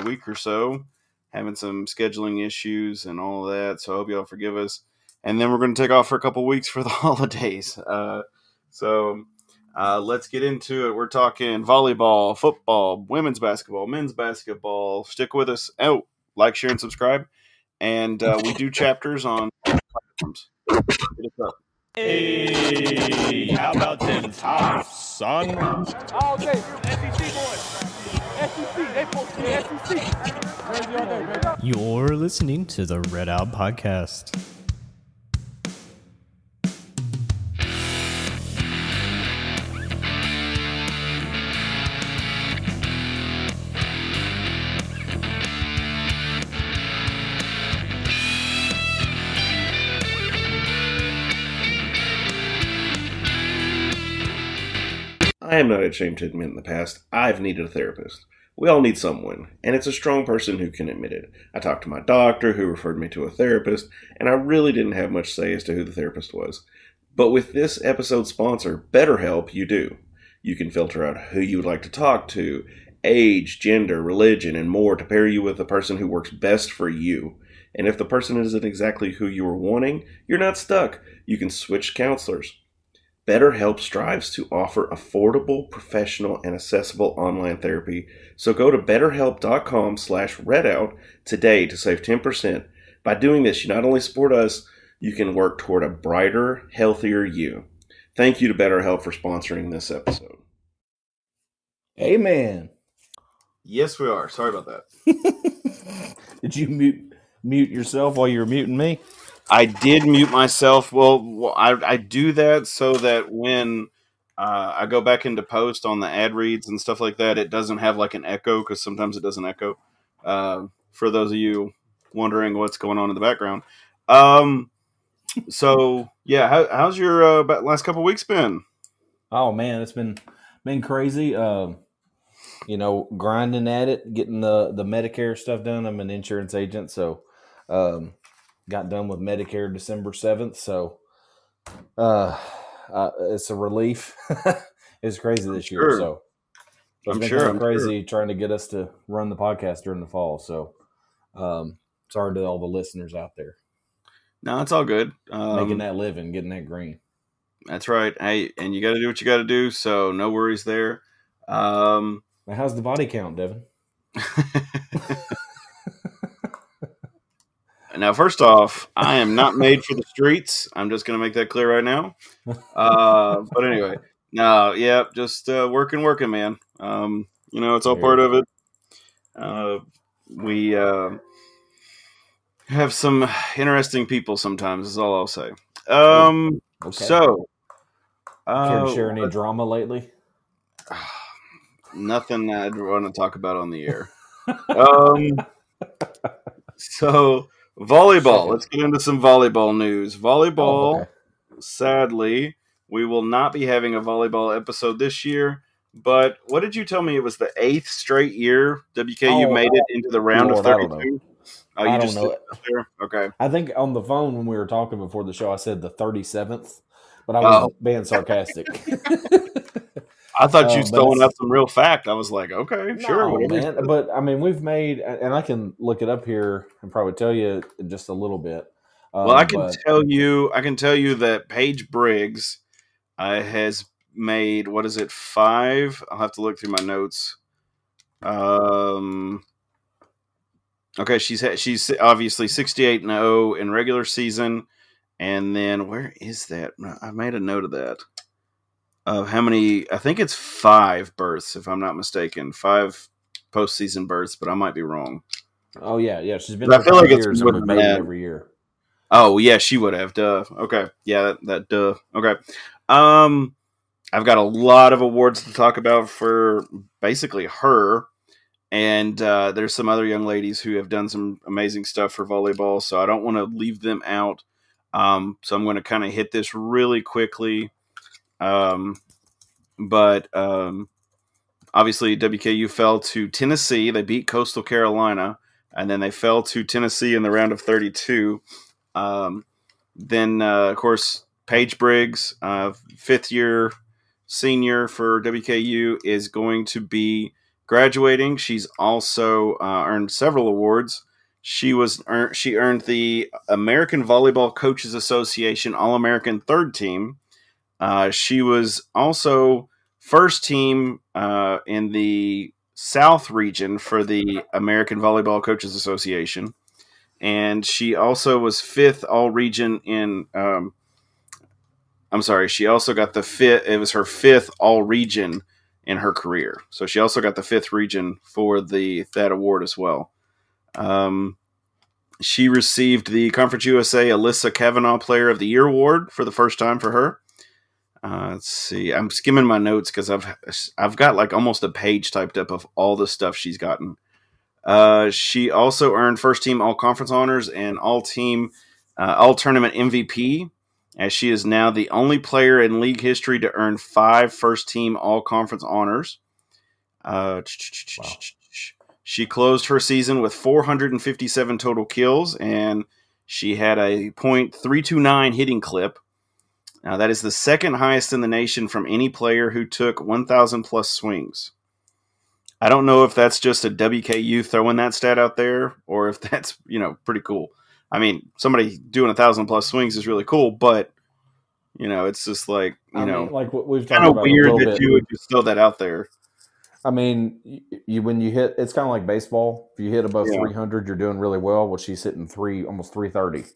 week or so, having some scheduling issues and all of that. So I hope y'all forgive us. And then we're going to take off for a couple weeks for the holidays. Uh, so uh, let's get into it. We're talking volleyball, football, women's basketball, men's basketball. Stick with us. Oh, like, share, and subscribe. And uh, we do chapters on platforms. Hey, how about them tops, son? All day, SEC boys. You're listening to the Red Out Podcast. I am not ashamed to admit in the past, I've needed a therapist. We all need someone, and it's a strong person who can admit it. I talked to my doctor, who referred me to a therapist, and I really didn't have much say as to who the therapist was. But with this episode's sponsor, BetterHelp, you do. You can filter out who you would like to talk to, age, gender, religion, and more to pair you with the person who works best for you. And if the person isn't exactly who you were wanting, you're not stuck. You can switch counselors. BetterHelp strives to offer affordable, professional, and accessible online therapy. So go to betterhelp.com slash redout today to save 10%. By doing this, you not only support us, you can work toward a brighter, healthier you. Thank you to BetterHelp for sponsoring this episode. Amen. Yes, we are. Sorry about that. Did you mute mute yourself while you were muting me? I did mute myself. Well, I, I do that so that when uh, I go back into post on the ad reads and stuff like that, it doesn't have like an echo because sometimes it doesn't echo. Uh, for those of you wondering what's going on in the background. Um, so yeah, how, how's your uh, last couple weeks been? Oh man, it's been been crazy. Um, you know, grinding at it, getting the the Medicare stuff done. I'm an insurance agent, so um, got done with Medicare December seventh. So uh, uh, it's a relief. it's crazy this year. sure. So so I'm sure, kinda I'm crazy trying to get us to run the podcast during the fall. So um, sorry to all the listeners out there No, it's all good. Um, making that living, getting that green. That's right. Hey, and you got to do what you got to do. So no worries there. Um, Now, how's the body count, Devin? now, first off, I am not made for the streets. I'm just going to make that clear right now. Uh, but anyway, no, yeah, just uh, working, working, man. Um, you know, it's all part of it. Uh, we uh, have some interesting people sometimes. Is all I'll say. Um, Okay. so. Uh, to share any drama lately? nothing I'd want to talk about on the air. um, so volleyball. Let's get into some volleyball news. Volleyball. Oh, okay. Sadly, we will not be having a volleyball episode this year. But what did you tell me? It was the eighth straight year WKU Oh, made it into the round Lord, of I don't know. thirty-two. Oh, I you don't just know it. there. Okay. I think on the phone when we were talking before the show, I said the 37th, but I was Oh. being sarcastic. I thought Oh, you but throwing up some real fact. I was like, okay, sure, No, you man. But I mean, we've made, and I can look it up here and probably tell you in just a little bit. Um, Well, I can but- tell you, I can tell you that Paige Briggs uh, has made what is it five? I'll have to look through my notes. Um, okay, she's ha- she's obviously sixty eight and zero in regular season, and then where is that? I made a note of that. Of how many? I think it's five berths, if I'm not mistaken. Five postseason berths, but I might be wrong. oh yeah, yeah. She's been I feel like it's years more and than made every year. Oh yeah, she would have. Duh. Okay. Yeah, that, that duh. Okay. Um, I've got a lot of awards to talk about for basically her, and uh, there's some other young ladies who have done some amazing stuff for volleyball. So I don't want to leave them out. Um, so I'm going to kind of hit this really quickly. Um, but um, obviously WKU fell to Tennessee. They beat Coastal Carolina, and then they fell to Tennessee in the round of 32. Um, then, uh, of course, Paige Briggs, uh, fifth year senior for WKU, is going to be graduating, she's also uh, earned several awards. She was she earned the American Volleyball Coaches Association All American Third Team. Uh, she was also first team uh, in the South region for the American Volleyball Coaches Association, and she also was fifth all region in. Um, I'm sorry, she also got the fifth. It was her fifth all region in her career, so she also got the fifth region for the that award as well. Um, she received the Conference USA Alyssa Kavanaugh Player of the Year award for the first time for her. Uh, let's see. I'm skimming my notes because I've I've got like almost a page typed up of all the stuff she's gotten. Uh, she also earned first team all conference honors and all team uh, all tournament MVP, as she is now the only player in league history to earn five first team all conference honors. Uh, Wow. She closed her season with 457 total kills, and she had a .329 hitting clip. Now that is the second highest in the nation from any player who took 1,000 plus swings. I don't know if that's just a WKU throwing that stat out there, or if that's you know pretty cool. I mean, somebody doing a thousand plus swings is really cool, but you know, it's just like you I know, mean, like what we've kind talked of about a weird that bit. you would just throw that out there. I mean, you, you when you hit, it's kind of like baseball. If you hit above Yeah. 300, you're doing really well. Well, she's hitting three, almost 330.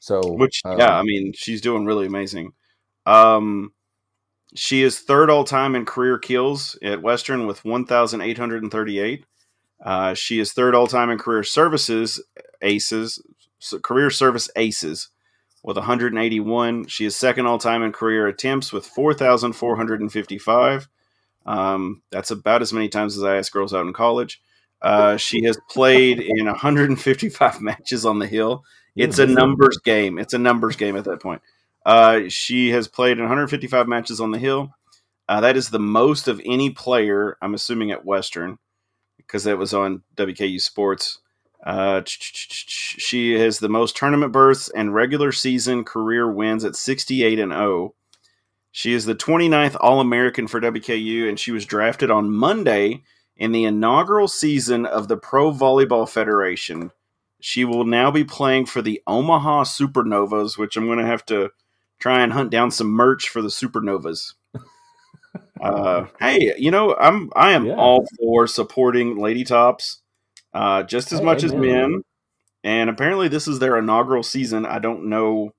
So, Which, uh, yeah, I mean, she's doing really amazing. Um, she is third all time in career kills at Western with 1,838. Uh, she is third all time in career services aces, so career service aces with 181. She is second all time in career attempts with 4,455. Um, that's about as many times as I asked girls out in college. Uh, she has played in 155 matches on the hill. It's a numbers game. It's a numbers game at that point. Uh, she has played in 155 matches on the hill. Uh, that is the most of any player, I'm assuming, at Western, because that was on WKU Sports. Uh, she has the most tournament berths and regular season career wins at 68 and 0. She is the 29th All American for WKU, and she was drafted on Monday in the inaugural season of the Pro Volleyball Federation. She will now be playing for the Omaha Supernovas, which I'm going to have to try and hunt down some merch for the Supernovas. uh, hey, you know, I'm I am Yeah. all for supporting Lady Tops uh, just as Hey, much as men. And apparently, this is their inaugural season. I don't know,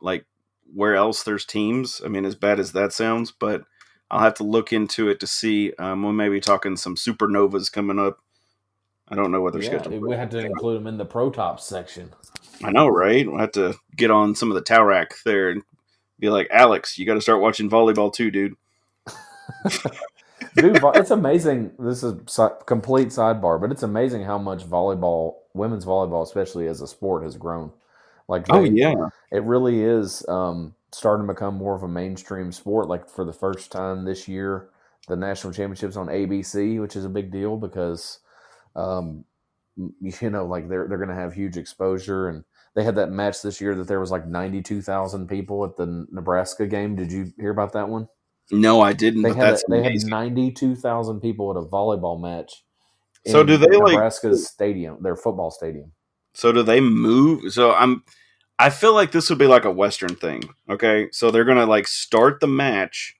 like where else there's teams. I mean, as bad as that sounds, but I'll have to look into it to see. Um, we may be talking some supernovas coming up. I don't know what they're yeah, scheduled. we had to include them in the pro top section. I know, right? We'll have to get on some of the Taurak there and be like, Alex, you got to start watching volleyball too, dude. Dude, it's amazing. This is complete sidebar, but it's amazing how much volleyball, women's volleyball, especially as a sport, has grown. Like, Oh yeah, it really is um, starting to become more of a mainstream sport. Like for the first time this year, the national championships on ABC, which is a big deal because, um, you know, like they're they're going to have huge exposure. And they had that match this year that there was like ninety two thousand people at the Nebraska game. Did you hear about that one? no, I didn't. They but had a, they had ninety two thousand people at a volleyball match. So do they, like- Nebraska's stadium, their football stadium? So do they move? So I'm. I feel like this would be like a Western thing. Okay, so they're gonna like start the match,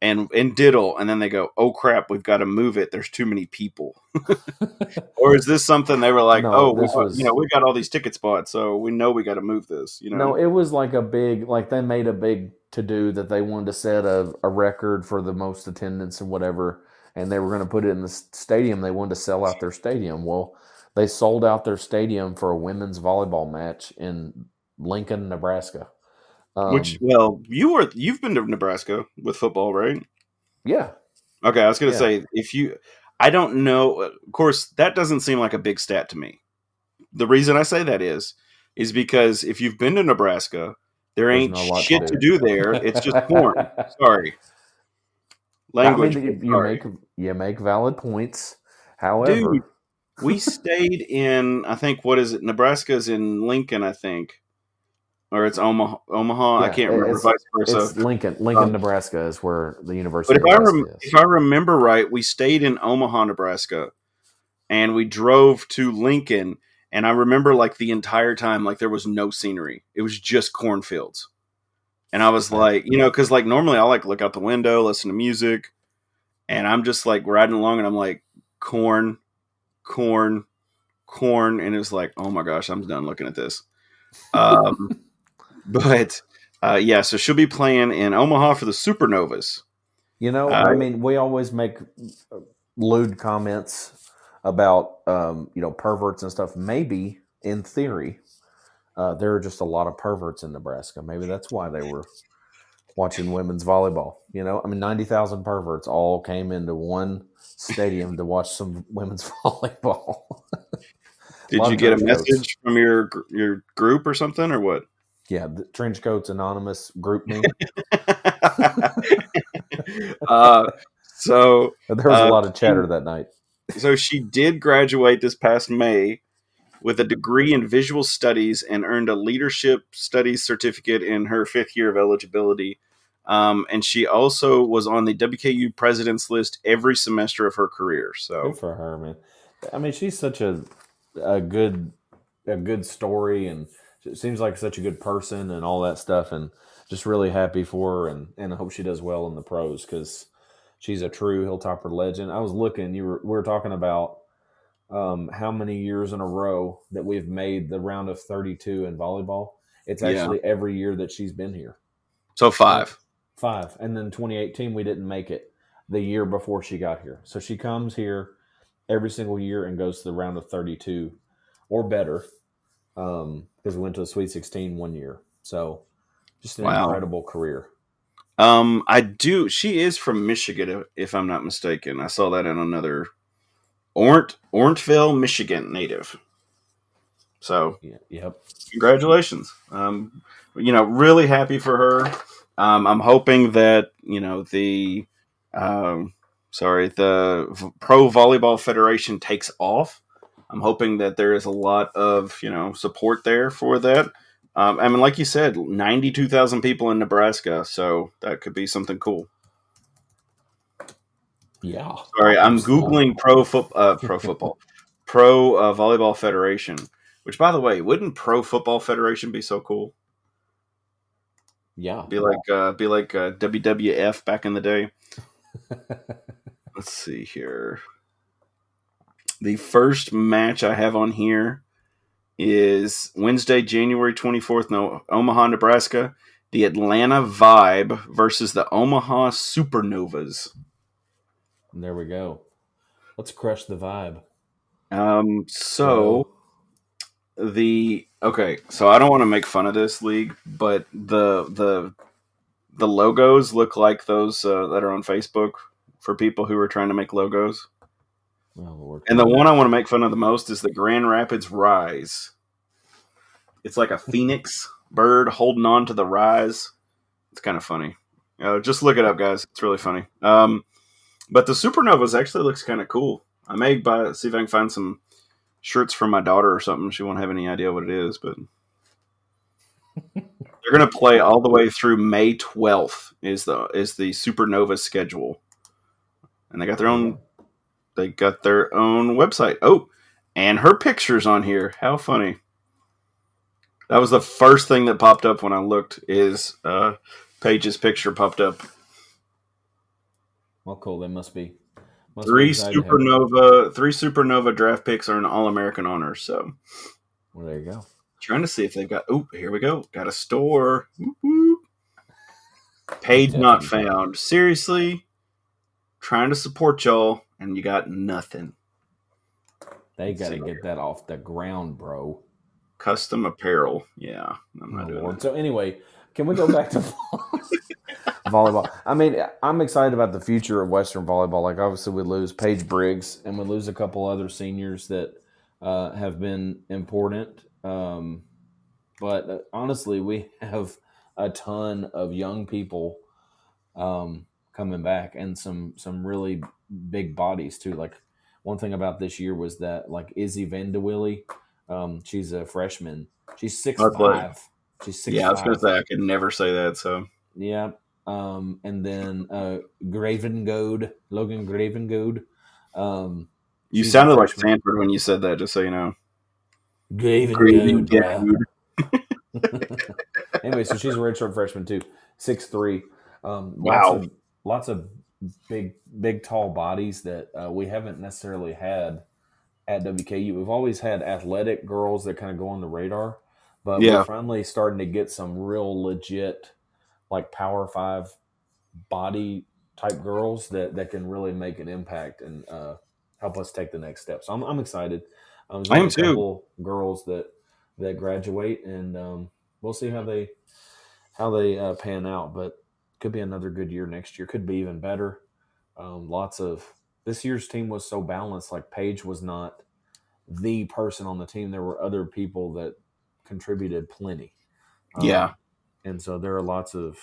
and and diddle, and then they go, "Oh crap, we've got to move it. There's too many people." or is this something they were like, No, "Oh, we, was- you know, we got all these ticket spots, so we know we got to move this." You know, No, it was like a big, like they made a big to do that they wanted to set a, a record for the most attendance and whatever, and they were going to put it in the stadium. They wanted to sell out their stadium. Well, they sold out their stadium for a women's volleyball match in Lincoln, Nebraska. Um, which well, you were you've been to Nebraska with football, right? yeah, Okay, I was gonna Yeah. say if you, I don't know. Of course, that doesn't seem like a big stat to me. The reason I say that is, is because if you've been to Nebraska, there ain't a to shit to do. do there. It's just porn. Sorry, language. I mean, you, you sorry. make you make valid points. However, Dude, we stayed in. I think what is it? Nebraska's in Lincoln, I think. Or it's Omaha. Omaha. I can't remember. it's- Vice versa. It's Lincoln, Lincoln, Um, Nebraska is where the University But if I rem- is. if I remember right, we stayed in Omaha, Nebraska, and we drove to Lincoln. And I remember like the entire time, like there was no scenery; it was just cornfields. And I was like, you know, because like normally I like look out the window, listen to music, and I'm just like riding along, and I'm like corn, corn, corn, and it was like, oh my gosh, I'm done looking at this. Um, but uh, yeah, so she'll be playing in Omaha for the Supernovas. You know, Uh, I mean, we always make uh, lewd comments about um, you know perverts and stuff. Maybe in theory, uh, there are just a lot of perverts in Nebraska. Maybe that's why they were watching women's volleyball. You know, I mean, ninety thousand perverts all came into one stadium to watch some women's volleyball. Did you get a message from your your group or something or what? Yeah, the trench coats anonymous group name. uh, so There was Uh, a lot of chatter that night. so she did graduate this past May with a degree in visual studies and earned a leadership studies certificate in her fifth year of eligibility. Um, and she also was on the WKU president's list every semester of her career. So Good for her, man. I mean, she's such a a good a good story, and it seems like such a good person, and all that stuff. And just really happy for her, and and I hope she does well in the pros because she's a true Hilltopper legend. I was looking, you were we were talking about um, how many years in a row that we've made the round of thirty two in volleyball. It's Yeah. actually every year that she's been here. so five. Five. And then 2018, we didn't make it the year before she got here. So she comes here every single year and goes to the round of 32 or better um, because we went to the Sweet 16 one year. So just an Wow. incredible career. Um, I do. She is from Michigan, if- I'm not mistaken. I saw that in another Ornt Ortonville, Michigan native. So Yeah, yep. congratulations. Um, you know, really happy for her. Um, I'm hoping that you know the um, sorry the Pro Volleyball Federation takes off. I'm hoping that there is a lot of you know support there for that. Um, I mean, like you said, 92,000 people in Nebraska, so that could be something cool. Yeah. Sorry, I'm googling pro foot uh, pro football, pro uh, volleyball federation. Which, by the way, wouldn't Pro Football Federation be so cool? Yeah. Be like uh, be like uh, WWF back in the day. Let's see here. The first match I have on here is Wednesday, January 24th, no, Omaha, Nebraska. The Atlanta Vibe versus the Omaha Supernovas. there we go. Let's crush the vibe. Um, so the okay, so I don't want to make fun of this league, but the the the logos look like those uh, that are on Facebook for people who are trying to make logos. Oh, And the one I want to make fun of the most is the Grand Rapids Rise. It's like a phoenix bird holding on to the rise. It's kind of funny. Uh, just look it up, guys. It's really funny. Um, but the Supernovas actually looks kind of cool. I may buy see if I can find some shirts for my daughter or something. She won't have any idea what it is, but they're gonna play all the way through May twelfth. Is the is the Supernova schedule, and they got their own they got their own website. Oh, and her picture's on here. How funny. That was the first thing that popped up when I looked is uh Paige's picture popped up. Well, cool. They must be. Must Three have- supernova three supernova draft picks are an all American honor. So Well, there you go. trying to see if they've got oh, here we go. Got a store. Whoop, whoop. Page not found. Seriously? Trying to support y'all and you got nothing. They got to get that off the ground, bro. Custom apparel. Yeah. I'm not Oh, doing Lord. that. So anyway, can we go back to volleyball? I mean, I'm excited about the future of Western volleyball. Like, obviously, we lose Paige Briggs and we lose a couple other seniors that uh, have been important. Um, but uh, honestly, we have a ton of young people um, coming back and some some really big bodies too. Like one thing about this year was that like Izzy Van de um, she's a freshman. She's six five. She's six. yeah, I was gonna say I could never say that. So Yeah. Um, and then uh, Graven Goad, Logan Graven Goad. Um, you sounded like. Sanford when you said that. Just so you know. Graven Goad. anyway, so she's a redshirt freshman too, six three. Um, Wow. Lots of, lots of big, big, tall bodies that uh, we haven't necessarily had at WKU. We've always had athletic girls that kind of go on the radar, but Yeah. we're finally starting to get some real legit, like Power Five body type girls that that can really make an impact and uh, help us take the next step. So I'm, I'm excited. Um, I am a too. couple girls that that graduate, and um, we'll see how they how they uh, pan out. But could be another good year next year. Could be even better. Um, lots of this year's team was so balanced. Like Paige was not the person on the team. There were other people that contributed plenty. Um, Yeah. and so there are lots of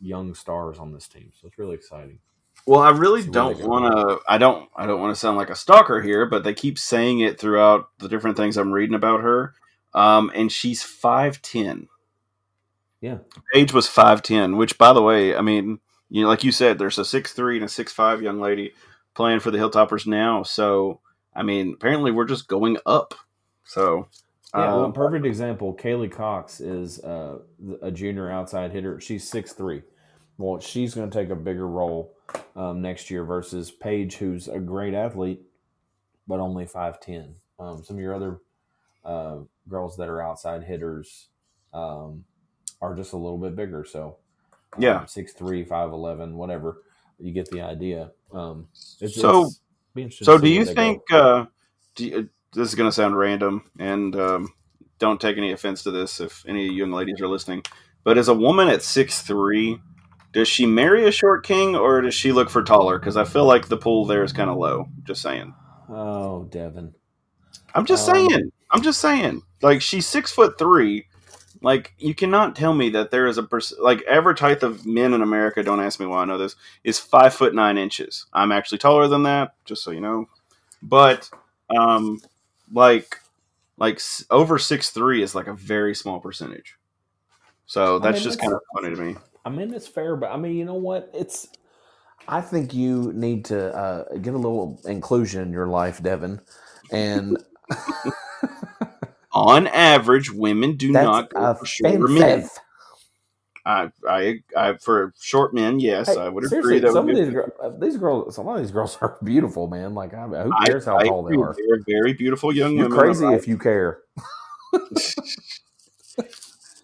young stars on this team. So it's really exciting. Well, I really where don't want to. I don't. I don't want to sound like a stalker here, but they keep saying it throughout the different things I'm reading about her. Um, and she's five ten. Yeah. Paige was five ten, which, by the way, I mean, you know, like you said, there's a six three and a six five young lady playing for the Hilltoppers now. So, I mean, apparently we're just going up. So, Yeah, well, um, perfect example. Kaylee Cox is uh, a junior outside hitter. She's six three. Well, she's going to take a bigger role um, next year versus Paige, who's a great athlete, but only five ten. Um, some of your other uh, girls that are outside hitters um, are just a little bit bigger. So, um, Yeah. six three, five eleven, whatever. You get the idea. Um, it's, So- it's So, do you where they go. think? Uh, do you, this is going to sound random, and um, don't take any offense to this if any young ladies are listening. But as a woman at six three, does she marry a short king, or does she look for taller? Because I feel like the pool there is kind of low. Just saying. Oh, Devin. I'm just Um, saying. I'm just saying. Like she's six foot three. Like you cannot tell me that there is a pers- like average height of men in America. Don't ask me why I know this. Is five foot nine inches. I'm actually taller than that. Just so you know. But um, like like s- over six three is like a very small percentage. So I that's mean, just kind of funny to me. I mean, it's fair, but I mean, you know what? It's. I think you need to uh, get a little inclusion in your life, Devin, and On average, women do not go for shorter men. I, I, I, for short men, yes, Hey, I would agree. That some would of these, gir- uh, these girls, some of these girls are beautiful, man. Like, I, who cares how I tall they are? They're very beautiful young You're women. crazy if you care.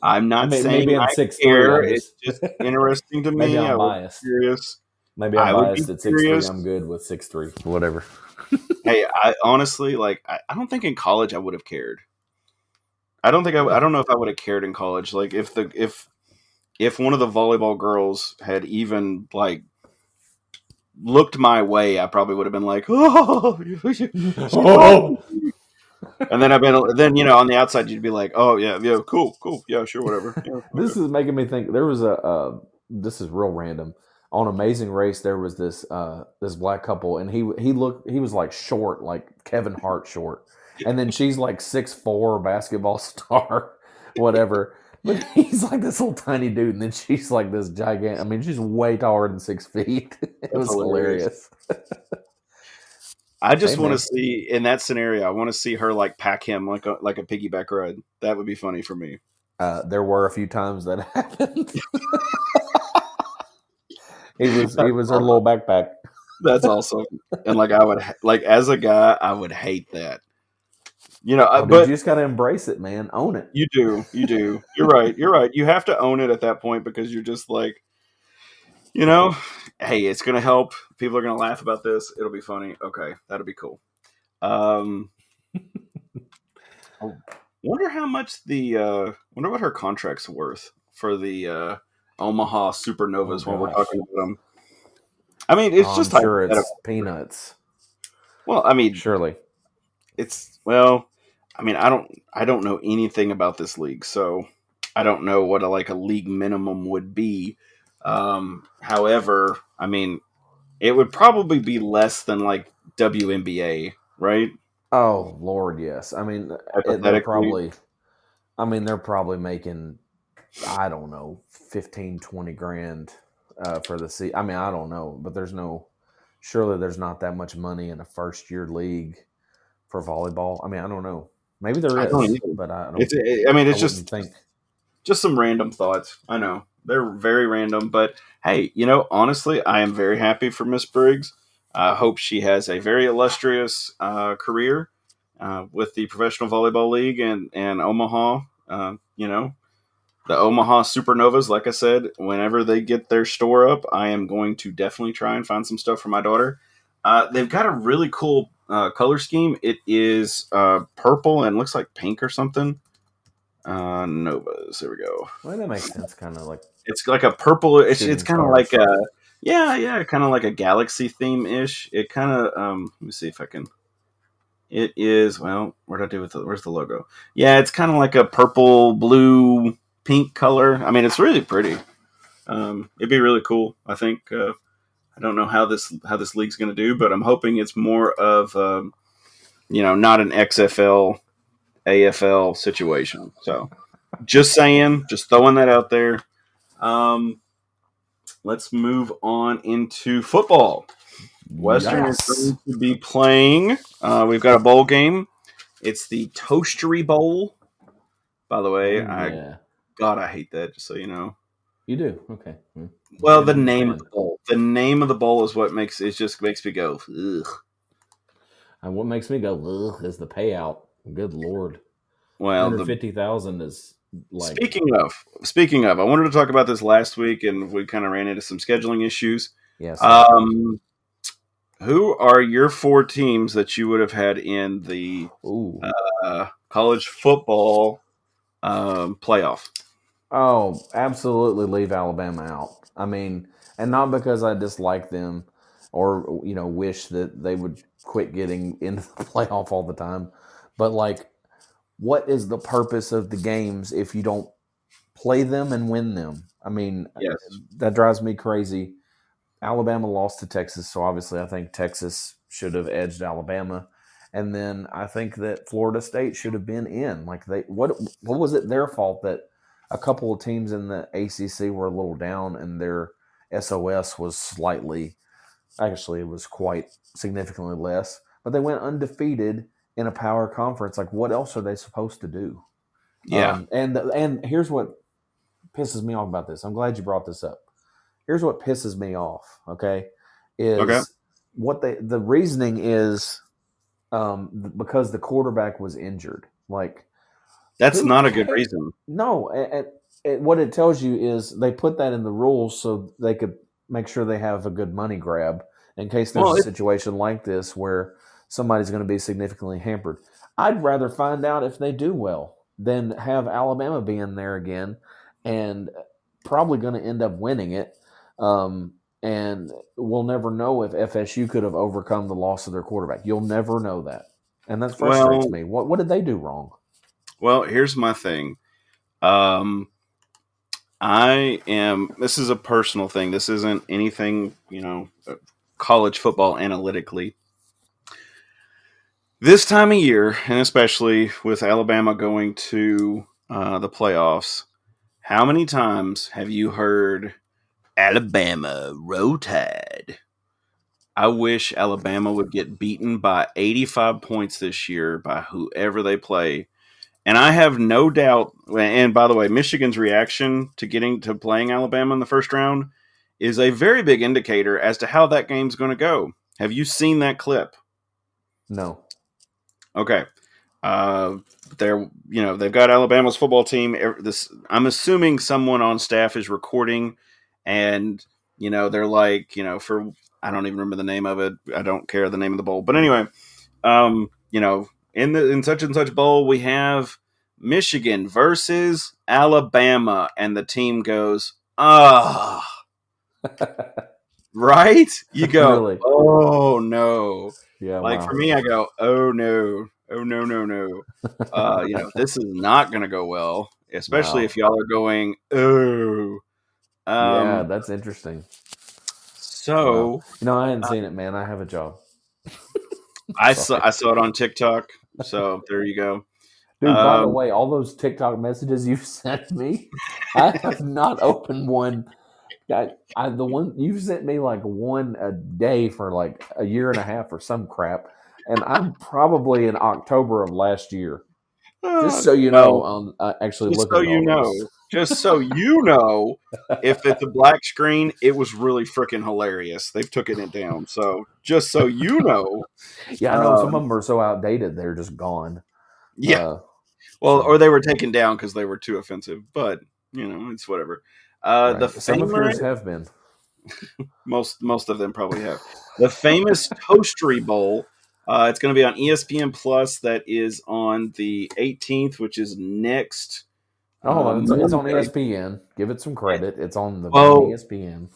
I'm not Maybe- saying maybe I'm I 6'3", care. I'm It's just- interesting to me. Maybe I I'm biased. curious. Maybe I'm I biased at six three. I'm good with six three. Whatever. hey, I honestly like. I, I don't think in college I would have cared. I don't think I. I don't know if I would have cared in college. Like if the if if one of the volleyball girls had even like looked my way, I probably would have been like, oh, Oh. and then I've been then you know on the outside you'd be like, oh yeah, yeah, cool, cool, yeah, sure, whatever. Yeah, This is making me think. There was a. Uh, this is real random. On Amazing Race, there was this uh, this black couple, and he he looked he was like short, like Kevin Hart short, and then she's like six four basketball star, whatever. But he's like this little tiny dude, and then she's like this gigantic. I mean, she's way taller than six feet. it was hilarious. hilarious. I just want to see in that scenario. I want to see her like pack him like a like a piggyback ride. That would be funny for me. Uh, there were a few times that happened. he was he was her little backpack. That's awesome. and like I would like as a guy, I would hate that. You know, I- Oh, but you just got to embrace it, man. Own it. you do, you do. You're right. You're right. You have to own it at that point because you're just like, you know, hey, it's gonna help. People are gonna laugh about this. It'll be funny. Okay, that'll be cool. Um, I wonder how much the uh, wonder what her contract's worth for the uh, Omaha Supernovas Oh, when we're talking about them. I mean, it's Oh, just sure it's peanuts. well. I mean, Surely. it's well i mean i don't i don't know anything about this league so i don't know what a like a league minimum would be um however i mean it would probably be less than like WNBA, right? Oh Lord, yes. I mean, it- they're probably. I mean, they're probably making I don't know, 15, 20 grand uh, for the seat. I mean, I don't know, but there's no, surely there's not that much money in a first year league for volleyball. I mean, I don't know. Maybe there I don't but I don't. It's, I mean, it's I just think. just some random thoughts. I know they're very random, but hey, you know, honestly, I am very happy for Miss Briggs. I hope she has a very illustrious uh, career uh, with the Professional Volleyball League and and Omaha. Uh, you know, the Omaha Supernovas. Like I said, whenever they get their store up, I am going to definitely try and find some stuff for my daughter. Uh, they've got a really cool uh, color scheme. It is uh, purple and looks like pink or something. Uh, Novas. There we go. Well, that makes sense. Kind of like It's like a purple. It's it's kind of like a yeah yeah kind of like a galaxy theme ish. It kind of um. Let me see if I can. It is well. What did I do with the? Where's the logo? Yeah, it's kind of like a purple, blue, pink color. I mean, it's really pretty. Um, it'd be really cool. I think. Uh, I don't know how this how this league's going to do, but I'm hoping it's more of um, you know not an XFL, AFL situation. So, just saying, just throwing that out there. Um, let's move on into football. Western Yes. is going to be playing. Uh, we've got a bowl game. It's the Toastery Bowl. By the way, I yeah, God, I hate that. Just so you know. You do. Okay. Hmm. Well, the name of the bowl. The name of the bowl is what makes it just makes me go. Ugh. And what makes me go ugh is the payout. Good lord, Well, the, fifty thousand is like speaking of speaking of, I wanted to talk about this last week, and we kind of ran into some scheduling issues. yes. Um, who are your four teams that you would have had in the uh, college football um, playoff? Oh, absolutely leave Alabama out. I mean, and not because I dislike them or you know wish that they would quit getting into the playoff all the time, but like what is the purpose of the games if you don't play them and win them? I mean, Yes. that drives me crazy. Alabama lost to Texas, so obviously I think Texas should have edged Alabama. And then I think that Florida State should have been in. Like they what what was it their fault that a couple of teams in the ACC were a little down and their SOS was slightly actually it was quite significantly less, but they went undefeated in a power conference. Like what else are they supposed to do? Yeah, Um, and and here's what pisses me off about this. I'm glad you brought this up. Here's what pisses me off. Okay, is Okay. what they the reasoning is um, because the quarterback was injured. Like that's not a good reason. no, and, and what it tells you is they put that in the rules so they could make sure they have a good money grab in case there's Well, a situation like this where somebody's going to be significantly hampered. I'd rather find out if they do well than have Alabama be in there again and probably going to end up winning it. Um, and we'll never know if FSU could have overcome the loss of their quarterback. You'll never know that. And that frustrates Well- me. What what did they do wrong? Well, here's my thing. Um, I am. This is a personal thing. This isn't anything, you know, uh, college football analytically. This time of year, and especially with Alabama going to uh, the playoffs, how many times have you heard Alabama row tide? I wish Alabama would get beaten by 85 points this year by whoever they play. And I have no doubt. And by the way, Michigan's reaction to getting to playing Alabama in the first round is a very big indicator as to how that game's going to go. Have you seen that clip? No. Okay. Uh, they're you know they've got Alabama's football team. This I'm assuming someone on staff is recording, and you know they're like you know for I don't even remember the name of it. I don't care the name of the bowl, but anyway, um, you know in the in such and such bowl we have Michigan versus Alabama, and the team goes ah. Right? You go, Really? oh no Yeah. like wow. for me i go oh no oh no no no uh you know this is not gonna go well especially Wow. if y'all are going oh um yeah, that's interesting. so You know, I hadn't seen it, man. I have a job. i saw i saw it on tiktok so there you go Dude, by the Um, way, all those TikTok messages you sent me, I have not opened one. I, I the one you sent me like one a day for like a year and a half or some crap, and I'm probably in October of last year. Just so you know, um, I actually just look so at you know, this. Just so you know, if it's a black screen, it was really freaking hilarious. They've taken it down. So just so you know, Yeah, I know some um, of them are so outdated; they're just gone. yeah. Uh, well, or they were taken down because they were too offensive. But you know, it's whatever. Uh, The right. some of yours have been. most most of them probably have the famous Toastery Bowl. Uh, it's going to be on ESPN Plus. That is on the 18th, which is next. Oh, um, it's, it's on E ESPN. Give it some credit. It's on the Oh. ESPN.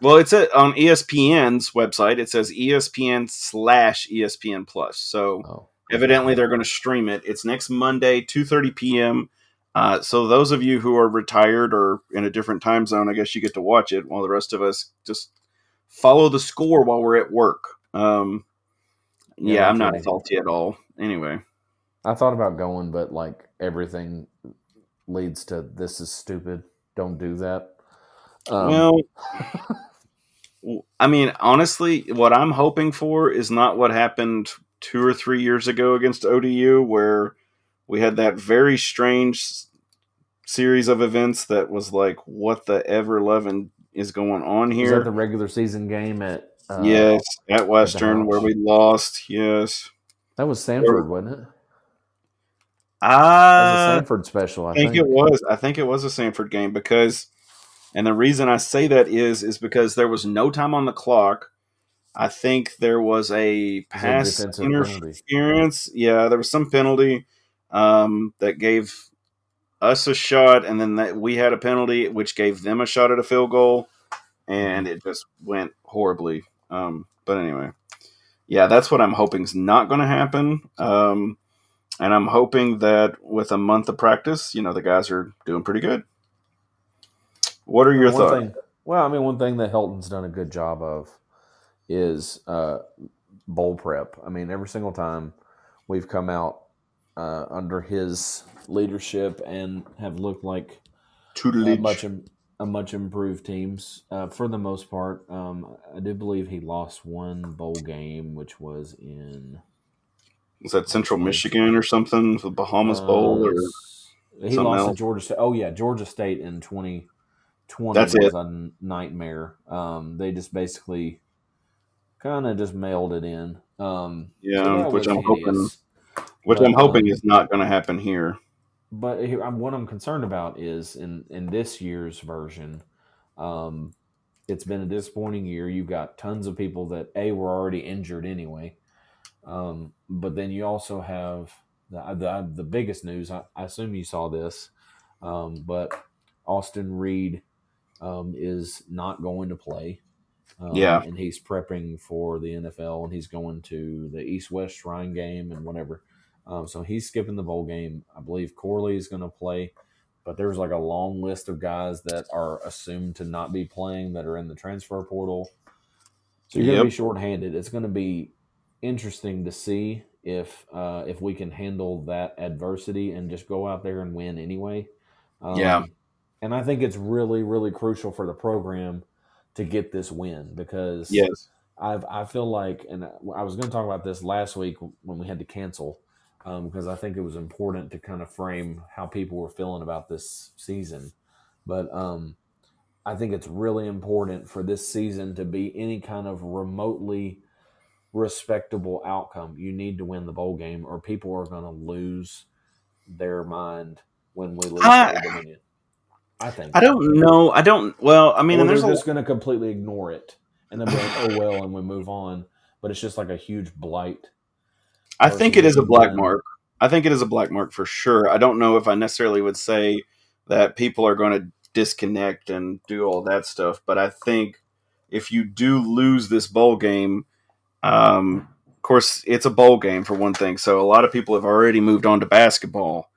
Well, it's at, on ESPN's website. It says ESPN slash ESPN Plus. So Oh, evidently they're going to stream it. It's next Monday, 2:30 p.m. Uh, so those of you who are retired or in a different time zone, I guess you get to watch it, while the rest of us just follow the score while we're at work. Um, Yeah, yeah, I'm not salty at all. Anyway, I thought about going, but like everything leads to this is stupid. Don't do that. Um, well, I mean, honestly, what I'm hoping for is not what happened two or three years ago against ODU, where we had that very strange series of events that was like, what the ever loving is going on here? that the regular season game at? Uh, yes, at Western, where we lost. Yes. that was Sanford, wasn't it? That was a Uh, Sanford special. I think think. it was. I think it was a Sanford game because, and the reason I say that is is because there was no time on the clock. I think there was a pass defensive penalty. interference. Yeah, there was some penalty um, that gave us a shot, and then that we had a penalty which gave them a shot at a field goal, and it just went horribly. Um, but anyway, yeah, that's what I'm hoping is not going to happen. Um, and I'm hoping that with a month of practice, you know, the guys are doing pretty good. What are your thoughts? thing- well, I mean, one thing that Helton's done a good job of is uh, bowl prep. I mean, every single time we've come out uh, under his leadership and have looked like a much a much improved teams uh, for the most part. Um, I do believe he lost one bowl game, which was in Is that Central Michigan or something? The Bahamas Bowl or uh, he lost else? to Georgia State. Oh yeah, Georgia State in twenty twenty That's was it. a nightmare. Um, they just basically kind of just mailed it in. Um, yeah, so which I'm hoping, hideous. which But, I'm hoping um, is not going to happen here. But here, I'm, what I'm concerned about is in in this year's version, um, it's been a disappointing year. You've got tons of people that a were already injured anyway, um, but then you also have the the, the biggest news. I, I assume you saw this, um, but Austin Reed um, is not going to play. Um, Yeah. and he's prepping for the NFL, and he's going to the East West Shrine game and whatever. Um, so he's skipping the bowl game. I believe Corley is going to play, but there's like a long list of guys that are assumed to not be playing that are in the transfer portal. So you're going to be Yep. shorthanded. It's going to be interesting to see if uh, if we can handle that adversity and just go out there and win anyway. Um, Yeah. and I think it's really really crucial for the program to get this win because Yes. I've I feel like, and I was going to talk about this last week when we had to cancel, um, because I think it was important to kind of frame how people were feeling about this season. But um, I think it's really important for this season to be any kind of remotely respectable outcome. You need to win the bowl game, or people are going to lose their mind when we lose I- Dominion. I think I don't know. I don't. Well, I mean, or and they're just going to completely ignore it and then be like, "Oh well," and we move on. But it's just like a huge blight. I think it is a black mark. I think it is a black mark for sure. I don't know if I necessarily would say that people are going to disconnect and do all that stuff, but I think if you do lose this bowl game, um, of course, it's a bowl game for one thing. So a lot of people have already moved on to basketball,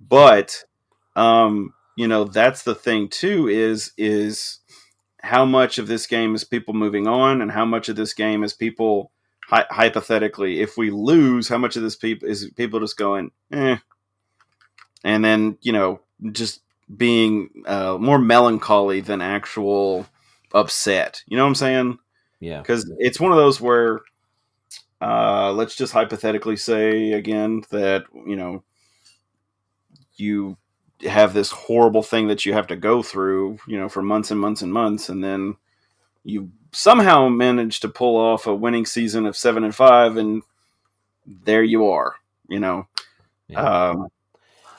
but um, you know that's the thing too is is how much of this game is people moving on, and how much of this game is people hy- hypothetically, if we lose, how much of this people is people just going, eh, and then you know just being uh, more melancholy than actual upset. You know what I'm saying? Yeah. Because it's one of those where, uh, let's just hypothetically say again that you know you have this horrible thing that you have to go through, you know, for months and months and months, and then you somehow manage to pull off a winning season of seven and five, and there you are. You know, Yeah. um,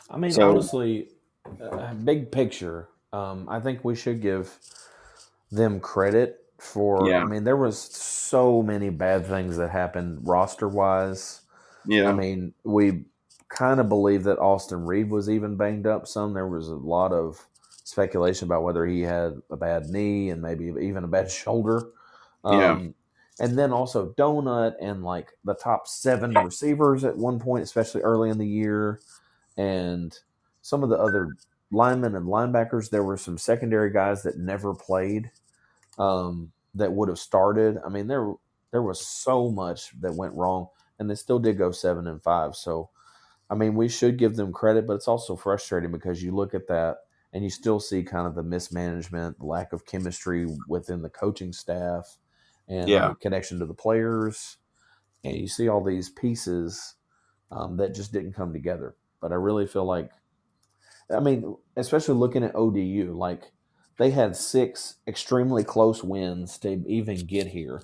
I mean, So- honestly, uh, big picture, um, I think we should give them credit for. Yeah. I mean, there was so many bad things that happened roster wise. yeah, I mean, we kind of believe that Austin Reed was even banged up some. There was a lot of speculation about whether he had a bad knee and maybe even a bad shoulder. Yeah. Um, and then also Donut and like the top seven receivers at one point, especially early in the year, and some of the other linemen and linebackers. There were some secondary guys that never played um, that would have started. I mean, there there was so much that went wrong, and they still did go seven and five. So, I mean, we should give them credit, but it's also frustrating because you look at that and you still see kind of the mismanagement, the lack of chemistry within the coaching staff, and Yeah. the connection to the players, and you see all these pieces um, that just didn't come together. But I really feel like, I mean, especially looking at ODU, like they had six extremely close wins to even get here,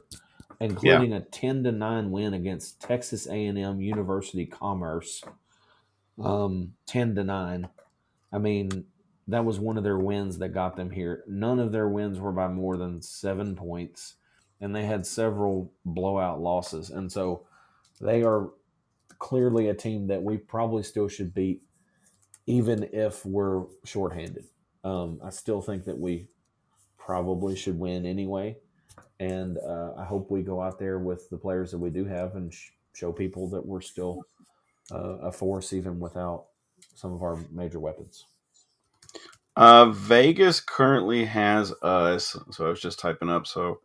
including a ten to nine win against Texas A and M University Commerce, um, ten to nine. I mean, that was one of their wins that got them here. None of their wins were by more than seven points, and they had several blowout losses, and so they are clearly a team that we probably still should beat, even if we're shorthanded. Um, I still think that we probably should win anyway, and uh, I hope we go out there with the players that we do have and sh- show people that we're still uh, a force even without some of our major weapons. Uh, Vegas currently has us. So I was just typing up. So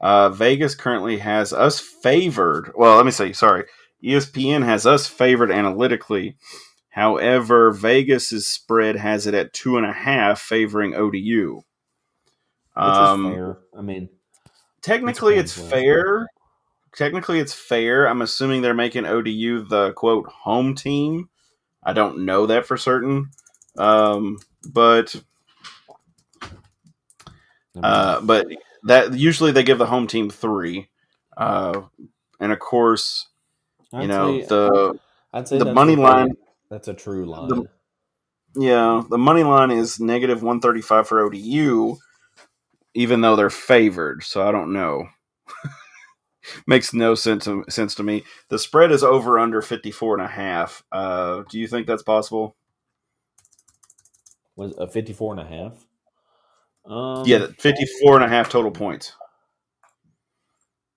uh, Vegas currently has us favored. Well, let me say, sorry. ESPN has us favored analytically. However, Vegas's spread has it at two and a half, favoring ODU. Which Um, is fair. I mean, technically, it's fine, fair. Technically, it's fair. I'm assuming they're making ODU the quote home team. I don't know that for certain, um, but Uh, but that usually they give the home team three, uh, and of course, you I'd know say- the I'd say the money line- That's a true line. the- yeah the money line is negative one thirty five for ODU, even though they're favored. So I don't know. Makes no sense to, sense to me. The spread is over under 54 and a half. Uh, do you think that's possible? was a 54 and a half. Um, yeah, 54 and a half total points.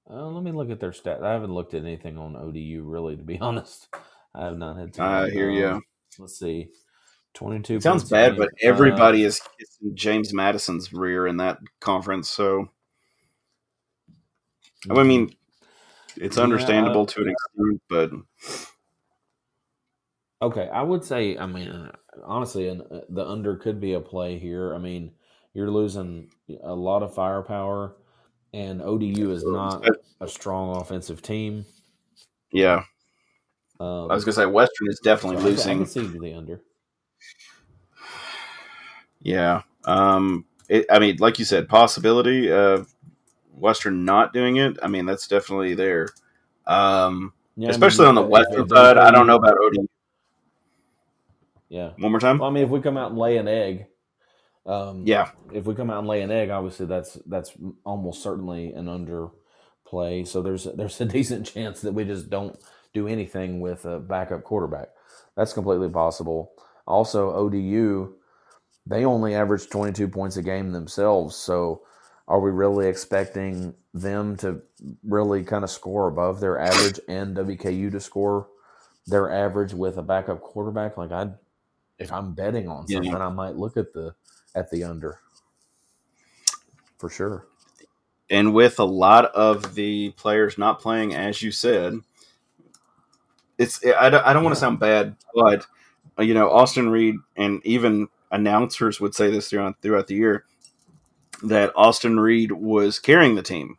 Uh, let me look at their stats. I haven't looked at anything on ODU really, to be honest. I have not had time. I hear Um, you. Let's see, twenty-two. It sounds bad, but Uh, everybody is kissing James Madison's rear in that conference. So I mean, it's understandable uh, to an extent, but okay, I would say. I mean, uh, honestly, an, uh, the under could be a play here. I mean, you're losing a lot of firepower, and ODU is not a strong offensive team. yeah, Um, I was gonna say Western is definitely so can- I losing. can see the under. Yeah, um, it, I mean, like you said, possibility of Western not doing it. I mean, that's definitely there. Um, Yeah, I mean, especially on the Western side. I don't know about ODU. Yeah. One more time. Well, I mean, if we come out and lay an egg, um, Yeah, if we come out and lay an egg, obviously that's that's almost certainly an under play. So there's there's a decent chance that we just don't do anything with a backup quarterback. That's completely possible. Also, ODU, they only average 22 points a game themselves. So are we really expecting them to really kind of score above their average and WKU to score their average with a backup quarterback? Like I, if I'm betting on Yeah. something, I might look at the at the under for sure. and with a lot of the players not playing, as you said, it's I don't, I don't want to sound bad, but you know, Austin Reed and even announcers would say this throughout throughout the year that Austin Reed was carrying the team.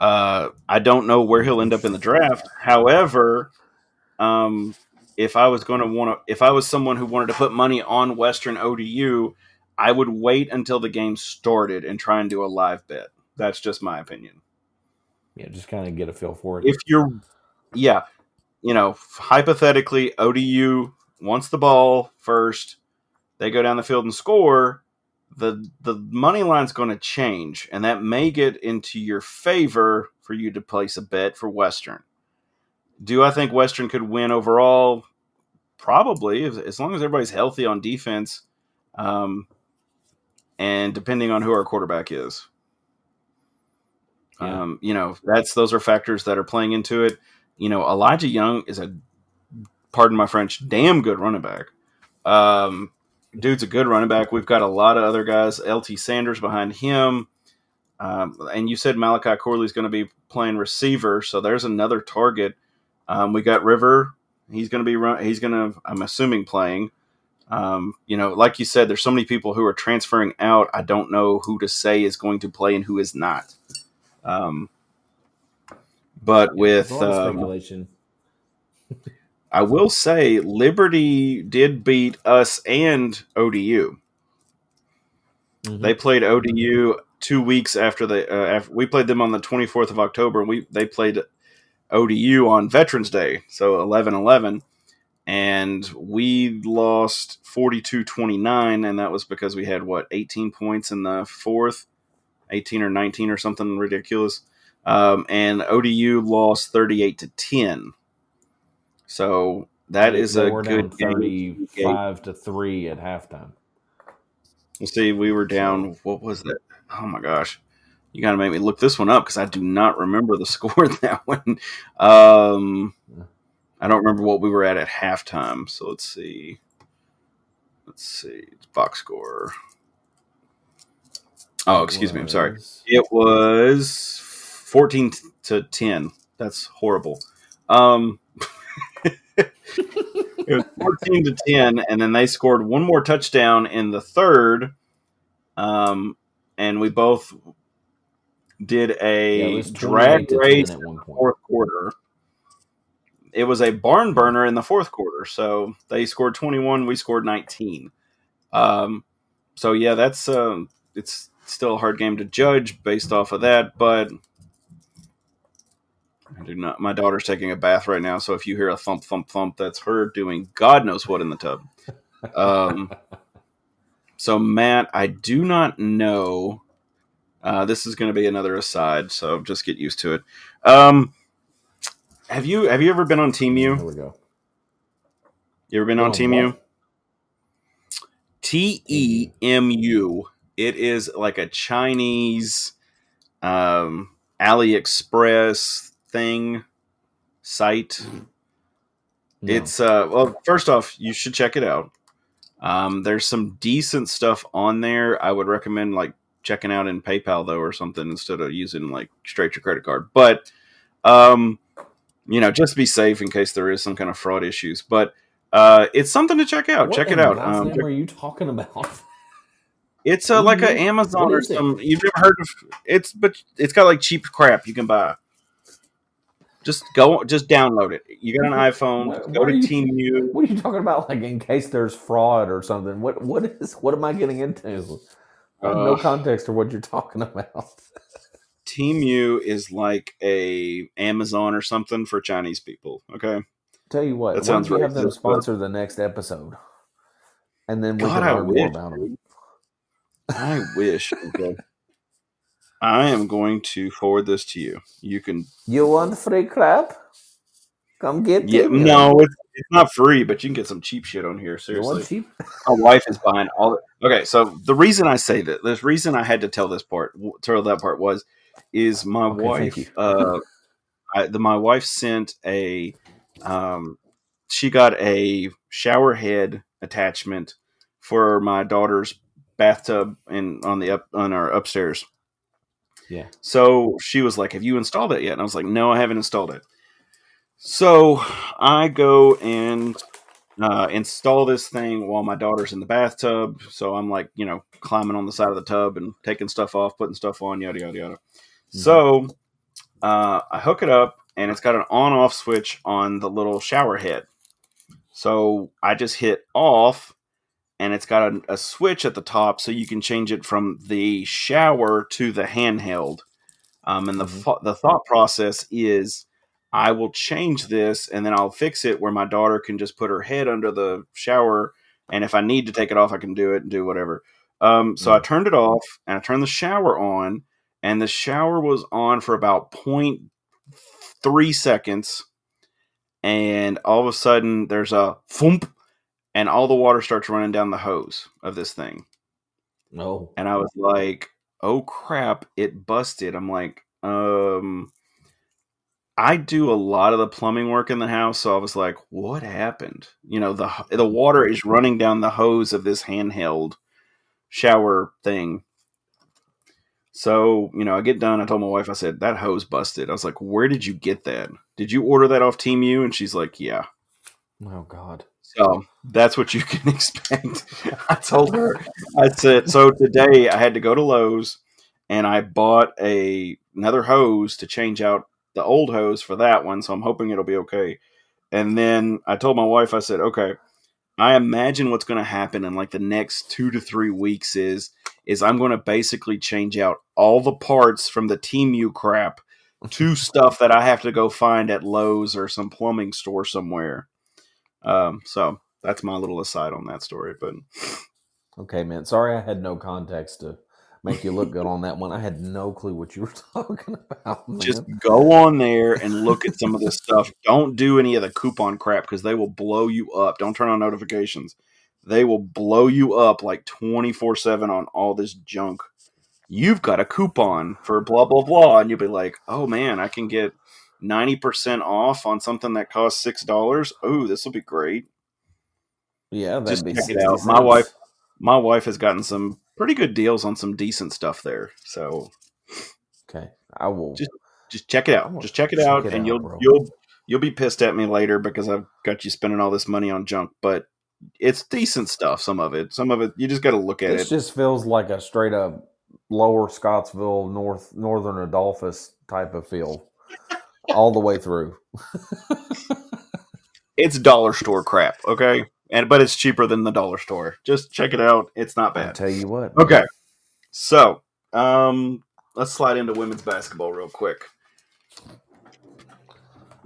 Uh, I don't know where he'll end up in the draft. However, um, if I was going to want to, if I was someone who wanted to put money on Western ODU, I would wait until the game started and try and do a live bet. That's just my opinion. Yeah, just kind of get a feel for it. If you're, yeah, you know, hypothetically, ODU wants the ball first, they go down the field and score. The the money line's going to change, and that may get into your favor for you to place a bet for Western. Do I think Western could win overall? Probably, as, long as everybody's healthy on defense, um, and depending on who our quarterback is. Yeah. Um, you know, that's those are factors that are playing into it. You know, Elijah Young is a, pardon my French, damn good running back. Um, dude's a good running back. We've got a lot of other guys. LT Sanders behind him. Um, and you said Malachi Corley's going to be playing receiver, so there's another target. Um, we got River. He's going to be run. He's going to. I'm assuming playing. Um, you know, like you said, there's so many people who are transferring out. I don't know who to say is going to play and who is not. Um, but with lot of um, speculation. I will say Liberty did beat us and ODU. Mhm. They played ODU two weeks after they uh, after we played them on the 24th of October, and we they played ODU on Veterans Day, so 11-11, and we lost 42-29, and that was because we had what 18 points in the fourth, 18 or 19 or something ridiculous, um, and ODU lost 38 to 10. So that is a good down game. thirty-five to three at halftime. We'll see. We were down. What was that? Oh my gosh! You got to make me look this one up because I do not remember the score in that one. Um, I don't remember what we were at at halftime. So let's see. Let's see. Box score. Oh, excuse me. I'm sorry. It was 14 to 10. That's horrible. Um, it was 14 to 10, and then they scored one more touchdown in the third. Um, and we both did a was drag 28 to 10 race in the fourth quarter. It was a barn burner in the fourth quarter. So they scored 21, we scored 19. Um, so yeah, that's um, it's still a hard game to judge based off of that, but I do not. My daughter's taking a bath right now, so if you hear a thump, thump, thump, that's her doing God knows what in the tub. Um, so Matt, I do not know. Uh, this is going to be another aside, so just get used to it. Um, have you have you ever been on Team Here U? we go. You ever been on Oh, Team? U? T E M U. It is like a Chinese um, AliExpress thing site. No. It's uh well, first off, you should check it out. Um, there's some decent stuff on there. I would recommend like checking out in PayPal though or something instead of using like straight your credit card. But um, you know, just be safe in case there is some kind of fraud issues. But uh, it's something to check out. What check it out. Um, name are you talking about? It's uh, like Mhm. an Amazon or is it? some. You've never heard of it's, but it's got like cheap crap you can buy. Just go, just download it. You got an iPhone. What- go what to you- Team U. What are you talking about? Like in case there's fraud or something? What what is what am I getting into? Have no Uh, context for what you're talking about. Temu is like a Amazon or something for Chinese people. Okay, Tell you what, That sounds don't have them sponsor the next episode, and then we God, can I learn more wish. about them. I wish. Okay. I am going to forward this to you. You can. You want free crap? Come get Yeah, it. no, it's, it's not free, but you can get some cheap shit on here. You Seriously. want cheap? my wife is buying all. The, okay, so the reason I say that, the reason I had to tell this part, tell that part was, is my Okay, wife. Uh, I, the, my wife sent a. Um, she got a shower head attachment for my daughter's bathtub in on the up on our upstairs. Yeah. So she was like, "Have you installed it yet?" And I was like, "No, I haven't installed it." So I go and uh, install this thing while my daughter's in the bathtub. So I'm like, you know, climbing on the side of the tub and taking stuff off, putting stuff on, yada yada yada. So uh, I hook it up, and it's got an on-off switch on the little shower head. So I just hit off, and it's got a, a switch at the top, so you can change it from the shower to the handheld. Um, and the Mhm. the thought process is, I will change this, and then I'll fix it where my daughter can just put her head under the shower, and if I need to take it off, I can do it and do whatever. Um, so I turned it off, and I turned the shower on, and the shower was on for about 0.3 seconds, and all of a sudden there's a thump, and all the water starts running down the hose of this thing. No. And I was like, "Oh crap, it busted." I'm like, "Um I do a lot of the plumbing work in the house, so I was like, "What happened?" You know, the the water is running down the hose of this handheld shower thing. So, you know, I get done. I told my wife, I said, that hose busted. I was like, where did you get that? Did you order that off Temu? And she's like, yeah. Oh God. So that's what you can expect. I told her, I said, so today I had to go to Lowe's and I bought a another hose to change out the old hose for that one. So I'm hoping it'll be okay. And then I told my wife, I said, okay, I imagine what's going to happen in like the next two to three weeks is is I'm going to basically change out all the parts from the Temu crap to stuff that I have to go find at Lowe's or some plumbing store somewhere. Um, so that's my little aside on that story. But Okay, man. Sorry, I had no context to make you look good on that one. I had no clue what you were talking about. Man. just go on there and look at some of this stuff. Don't do any of the coupon crap because they will blow you up. Don't turn on notifications. They will blow you up like 24 7 on all this junk. You've got a coupon for blah, blah, blah. And you'll be like, oh man, I can get 90% off on something that costs $6. Oh, this will be great. yeah, that'd just be check it 60 out. My wife- My wife has gotten some pretty good deals on some decent stuff there. So Okay, I will. Just- just check it out. Just check it check out, it and out, you'll bro. you'll you'll be pissed at me later because I've got you spending all this money on junk. But it's decent stuff. Some of it, some of it, you just got to look at this it. just feels like a straight up lower Scottsville, North Northern Adolphus type of feel, all the way through. It's dollar store crap, okay? And but it's cheaper than the dollar store. Just check it out. It's not bad. I bad. tell you what. Okay, so um, let's slide into women's basketball real quick.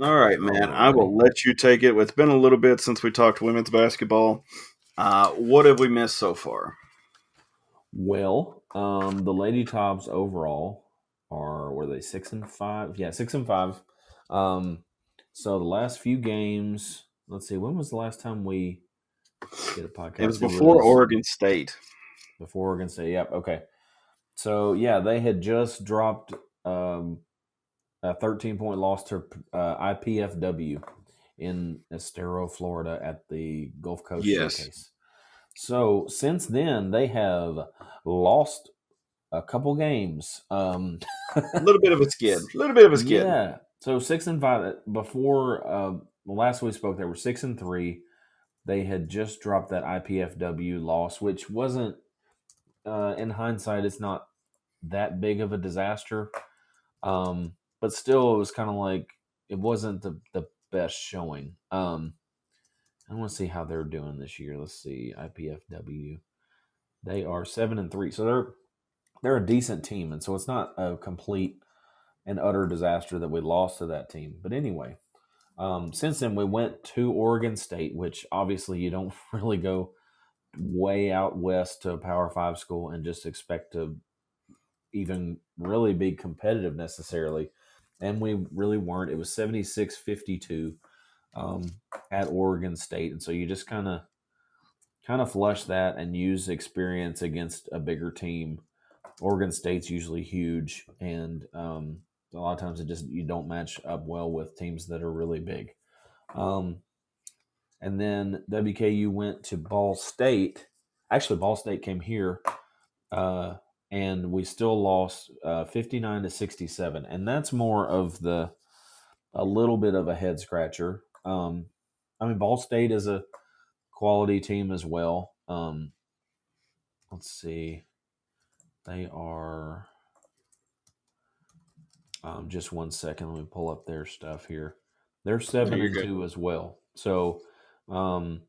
All right, man. I will let you take it. It's been a little bit since we talked women's basketball. Uh, what have we missed so far? Well, um, the Lady Tops overall are were they six and five? Yeah, six and five. Um, so the last few games. Let's see. When was the last time we did a podcast? It was before Oregon State. Before Oregon State. Yep. Okay. So yeah, they had just dropped um, a 13 point loss to uh, IPFW in Estero, Florida, at the Gulf Coast Yes. Showcase. So since then, they have lost a couple games. Um, A little bit of a skid. A little bit of a skid. yeah. So six and five before uh, last we spoke, they were six and three. They had just dropped that IPFW loss, which wasn't. Uh, in hindsight, it's not that big of a disaster, um, but still, it was kind of like it wasn't the the best showing. Um, I want to see how they're doing this year. Let's see IPFW. They are seven and three, so they're they're a decent team, and so it's not a complete and utter disaster that we lost to that team. But anyway, um, since then we went to Oregon State, which obviously you don't really go way out west to a Power Five school and just expect to even really be competitive necessarily. And we really weren't. It was 76 52 um, at Oregon State. And so you just kind of kind of flush that and use experience against a bigger team. Oregon State's usually huge, and um, a lot of times it just you don't match up well with teams that are really big. Um, and then WKU went to Ball State. Actually, Ball State came here, uh, and we still lost uh, fifty nine to sixty seven, and that's more of the a little bit of a head scratcher. Um, I mean, Ball State is a quality team as well. Um, let's see, they are. Um, just one second. Let me pull up their stuff here. They're seven you're and good. two as well. So um,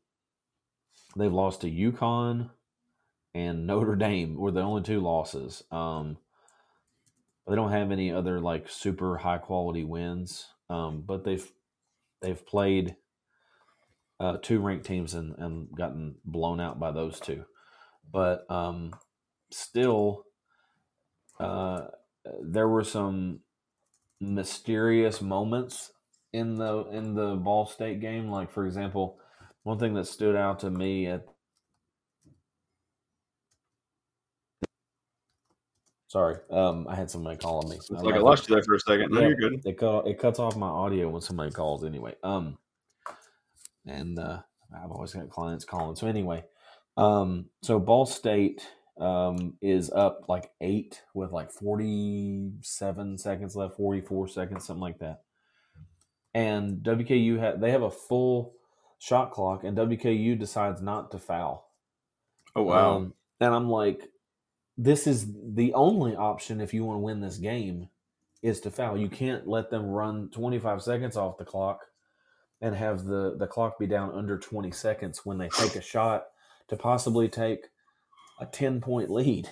they've lost to UConn and Notre Dame were the only two losses. Um, they don't have any other like super high quality wins, um, but they've they've played uh, two ranked teams and, and gotten blown out by those two. But um, still, uh, there were some mysterious moments in the in the Ball State game. Like for example, one thing that stood out to me at sorry, um, I had somebody calling me. It's like I lost you there for a second. No, Yeah, you're good. It cut it cuts off my audio when somebody calls anyway. Um, and uh, I've always got clients calling. So anyway, um, so Ball State um is up like eight with like forty seven seconds left, forty four seconds, something like that. And WKU ha- they have a full shot clock, and WKU decides not to foul. Oh wow. Um, and I'm like, this is the only option if you want to win this game is to foul. You can't let them run 25 seconds off the clock and have the, the clock be down under 20 seconds when they take a shot to possibly take a 10 point lead.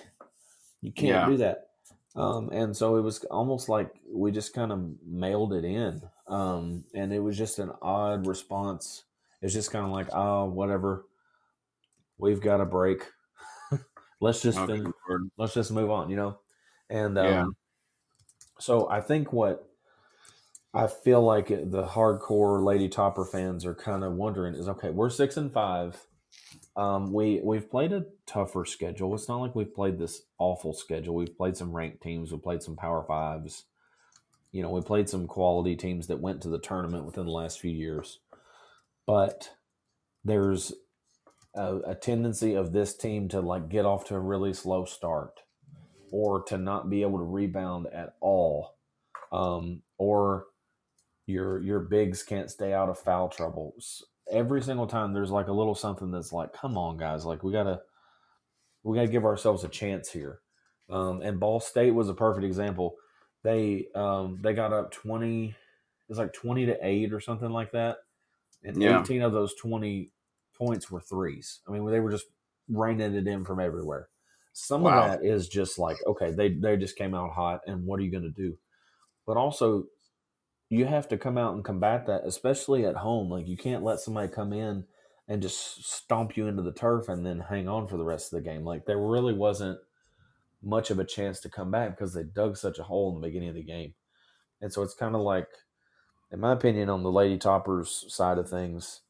You can't Yeah. do that. Um, and so it was almost like we just kind of mailed it in. Um, and it was just an odd response. It's just kind of like, oh, whatever. We've got a break. let's just Okay, let's just move on, you know. And um, Yeah. so I think what I feel like the hardcore Lady Topper fans are kind of wondering is, okay, we're six and five. Um, we we've played a tougher schedule. It's not like we've played this awful schedule. We've played some ranked teams. We've played some Power Fives. You know, we played some quality teams that went to the tournament within the last few years. But there's a, a tendency of this team to like get off to a really slow start or to not be able to rebound at all um, or your your bigs can't stay out of foul trouble S- every single time there's like a little something that's like come on guys like we gotta we gotta give ourselves a chance here. Um, and ball state was a perfect example. They um, they got up 20 it's like 20 to 8 or something like that and Yeah. 18 of those 20 points were threes. I mean they were just raining it in from everywhere. Some Wow. of that is just like okay they they just came out hot and what are you going to do? But also you have to come out and combat that especially at home. Like you can't let somebody come in and just stomp you into the turf and then hang on for the rest of the game. Like there really wasn't much of a chance to come back because they dug such a hole in the beginning of the game. And so it's kind of like in my opinion on the lady toppers side of things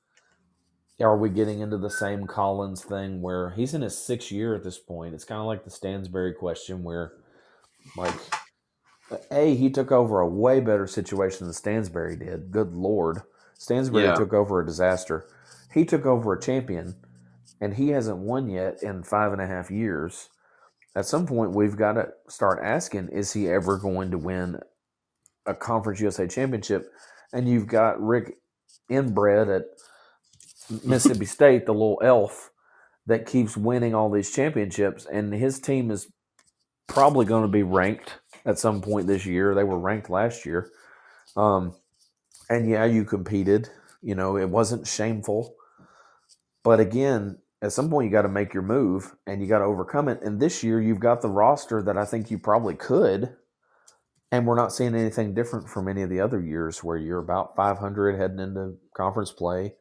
are we getting into the same collins thing where he's in his sixth year at this point? It's kind of like the stansbury question where like a he took over a way better situation than stansbury did. Good lord. Stansbury Yeah. took over a disaster. He took over a champion and he hasn't won yet in five and a half years. At some point we've got to start asking is he ever going to win a conference usa championship? And you've got rick insell at mississippi state the little elf that keeps winning all these championships and his team is probably going to be ranked at some point this year. They were ranked last year. Um, and yeah you competed. You know it wasn't shameful. But again at some point you got to make your move and you got to overcome it. And this year you've got the roster that i think you probably could. And we're not seeing anything different from any of the other years where you're about 500 heading into conference play.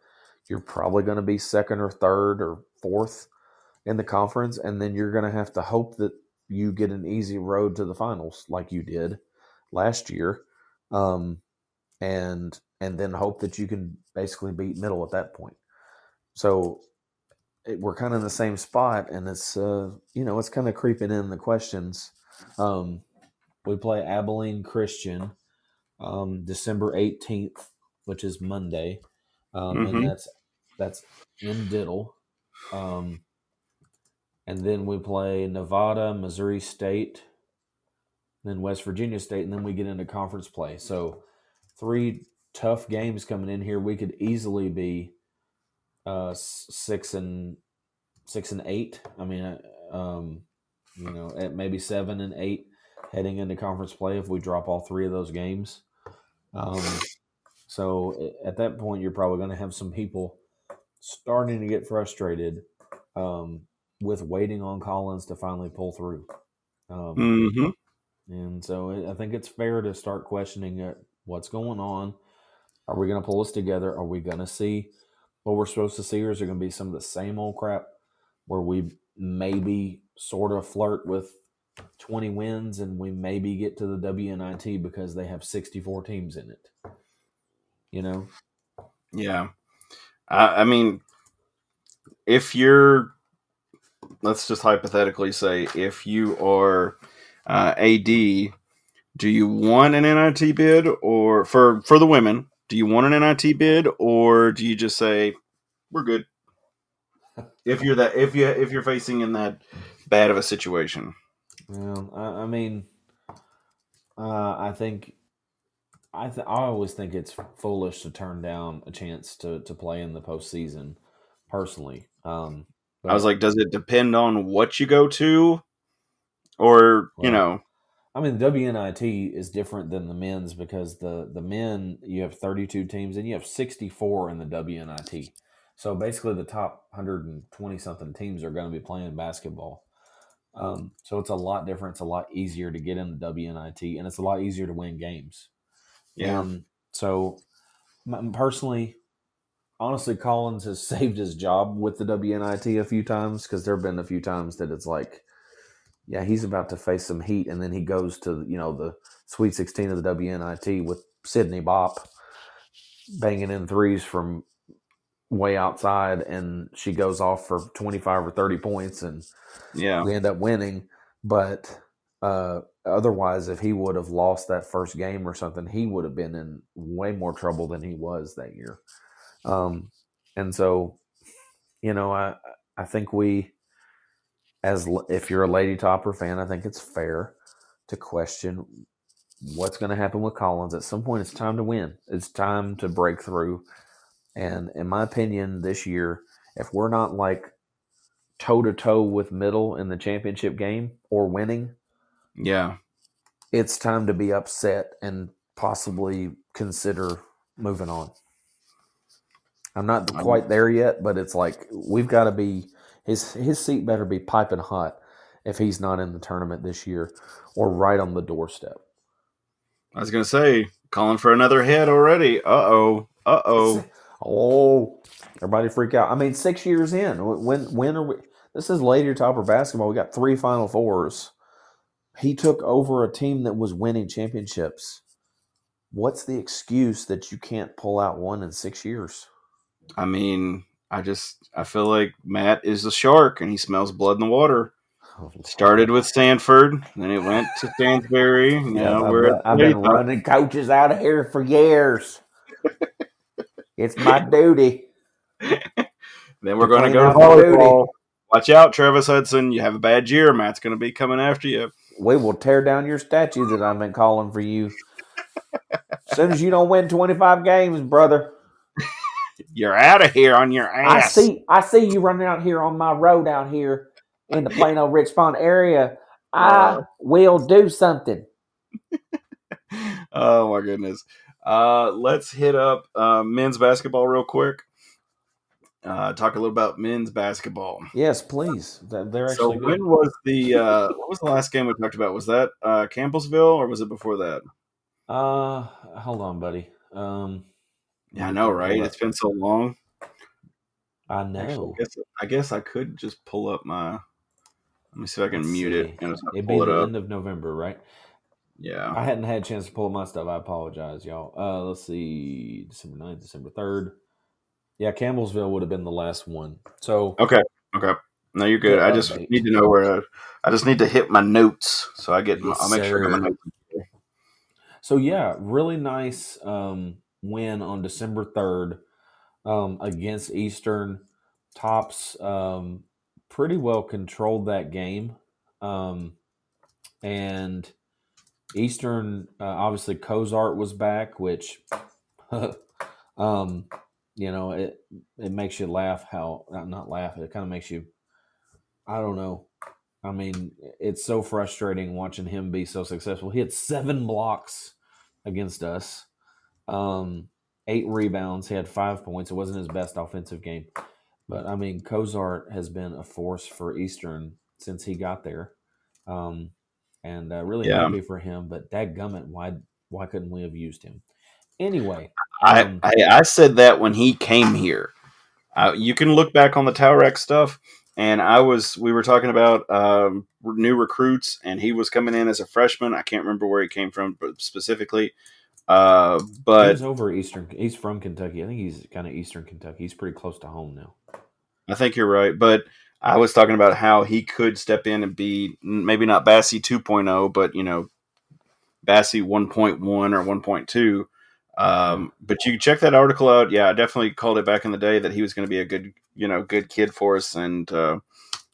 You're probably going to be second or third or fourth in the conference. And then you're going to have to hope that you get an easy road to the finals like you did last year um, and and then hope that you can basically beat middle at that point. So it, we're kind of in the same spot and it's uh, you know it's kind of creeping in the questions. Um, we play abilene christian um, december 18th which is monday um, Mhm. and that's that's in diddle. Um, and then we play nevada missouri state then west virginia state and then we get into conference play so three tough games coming in here we could easily be uh, six and six and eight. I mean, uh, um, you know, at maybe seven and eight heading into conference play if we drop all three of those games. Um, so at that point, you're probably going to have some people starting to get frustrated um, with waiting on Collins to finally pull through. Um, hmm and so I- I think it's fair to start questioning it. what's going on. Are we going to pull this together? Are we going to see what we're supposed to see, or is there going to be some of the same old crap where we maybe sort of flirt with 20 wins and we maybe get to the WNIT because they have 64 teams in it? You know? Yeah. I, I mean, if you're, let's just hypothetically say, if you are uh, AD, do you want an NIT bid or for for the women? Do you want an NIT bid or do you just say we're good? If you're that, if you if you're facing in that bad of a situation, Well, I, I mean, uh, I think I th- I always think it's foolish to turn down a chance to to play in the postseason. Personally, um, I was like, does it depend on what you go to, or you know? I mean, WNIT is different than the men's because the the men you have 32 teams and you have 64 in the WNIT. So basically, the top 120 something teams are going to be playing basketball. Um, so it's a lot different. It's a lot easier to get in the WNIT, and it's a lot easier to win games. Yeah. And so, m- personally, honestly, Collins has saved his job with the WNIT a few times because there have been a few times that it's like, yeah, he's about to face some heat, and then he goes to you know the Sweet 16 of the WNIT with Sydney Bop banging in threes from way outside, and she goes off for 25 or 30 points, and Yeah. we end up winning. But uh, otherwise, if he would have lost that first game or something, he would have been in way more trouble than he was that year. Um, and so, you know, I I think we, as if you're a Lady Topper fan, I think it's fair to question what's going to happen with Collins. At some point, it's time to win. It's time to break through. And in my opinion, this year, if we're not like toe to toe with middle in the championship game or winning, Yeah. it's time to be upset and possibly consider moving on. I'm not quite there yet, but it's like we've got to be his his seat better be piping hot if he's not in the tournament this year or right on the doorstep. I was gonna say, calling for another hit already. Uh oh. Uh oh. Oh, everybody freak out. I mean, six years in, when when are we? This is Lady Topper basketball. We got three Final Fours. He took over a team that was winning championships. What's the excuse that you can't pull out one in six years? I mean, I just I feel like Matt is a shark and he smells blood in the water. Started with Stanford, then it went to Stansbury. Yeah, I've, we're I've been running coaches out of here for years. it's my duty. Then we're going to go to volleyball. Watch out, Travis Hudson. You have a bad year. Matt's going to be coming after you. We will tear down your statue that I've been calling for you. As soon as you don't win 25 games, brother. You're out of here on your ass. I see I see you running out here on my road out here in the Plano Rich Richpond area. I Uh. will do something. oh my goodness. Uh, let's hit up uh, men's basketball real quick. Uh, talk a little about men's basketball. Yes, please. They're So actually good. when was the uh, what was the last game we talked about? Was that uh, Campbellsville or was it before that? Uh hold on, buddy. Um Yeah, I know, right? It's been so long. I Actually, know. I guess I guess I could just pull up my. Let me see if I can Let's mute see. it and It'd be it the up. end of November, right? Yeah, I hadn't had a chance to pull up my stuff. I apologize, y'all. Uh, let's see, December 9th, December 3rd. Yeah, Campbellsville would have been the last one. So, Okay. Okay. No, you're good. I just update. need to know where. To, I just need to hit my notes so I get. my- Yes, I'll make sure I get my notes. so yeah, really nice um, win on December 3rd um, against Eastern. Tops um, pretty well controlled that game. Um, and Eastern, uh, obviously, Cozart was back, which um, you know, it it makes you laugh how not, not laugh. It kind of makes you, I don't know. I mean, it's so frustrating watching him be so successful. He had seven blocks against us, um, eight rebounds. He had five points. It wasn't his best offensive game, but I mean, Cozart has been a force for Eastern since he got there, um, and uh, really Yeah. happy for him. But dadgummit, why why couldn't we have used him? Anyway, I, um, I I said that when he came here. Uh, you can look back on the Tower stuff, and I was we were talking about um, new recruits, and he was coming in as a freshman. I can't remember where he came from, but specifically. Uh, but he's over Eastern. He's from Kentucky. I think he's kind of Eastern Kentucky. He's pretty close to home now. I think you're right. But I was talking about how he could step in and be maybe not Bassey 2.0, but you know, Bassey 1.1 or 1.2. Um, but you check that article out. Yeah, I definitely called it back in the day that he was going to be a good, you know, good kid for us, and uh,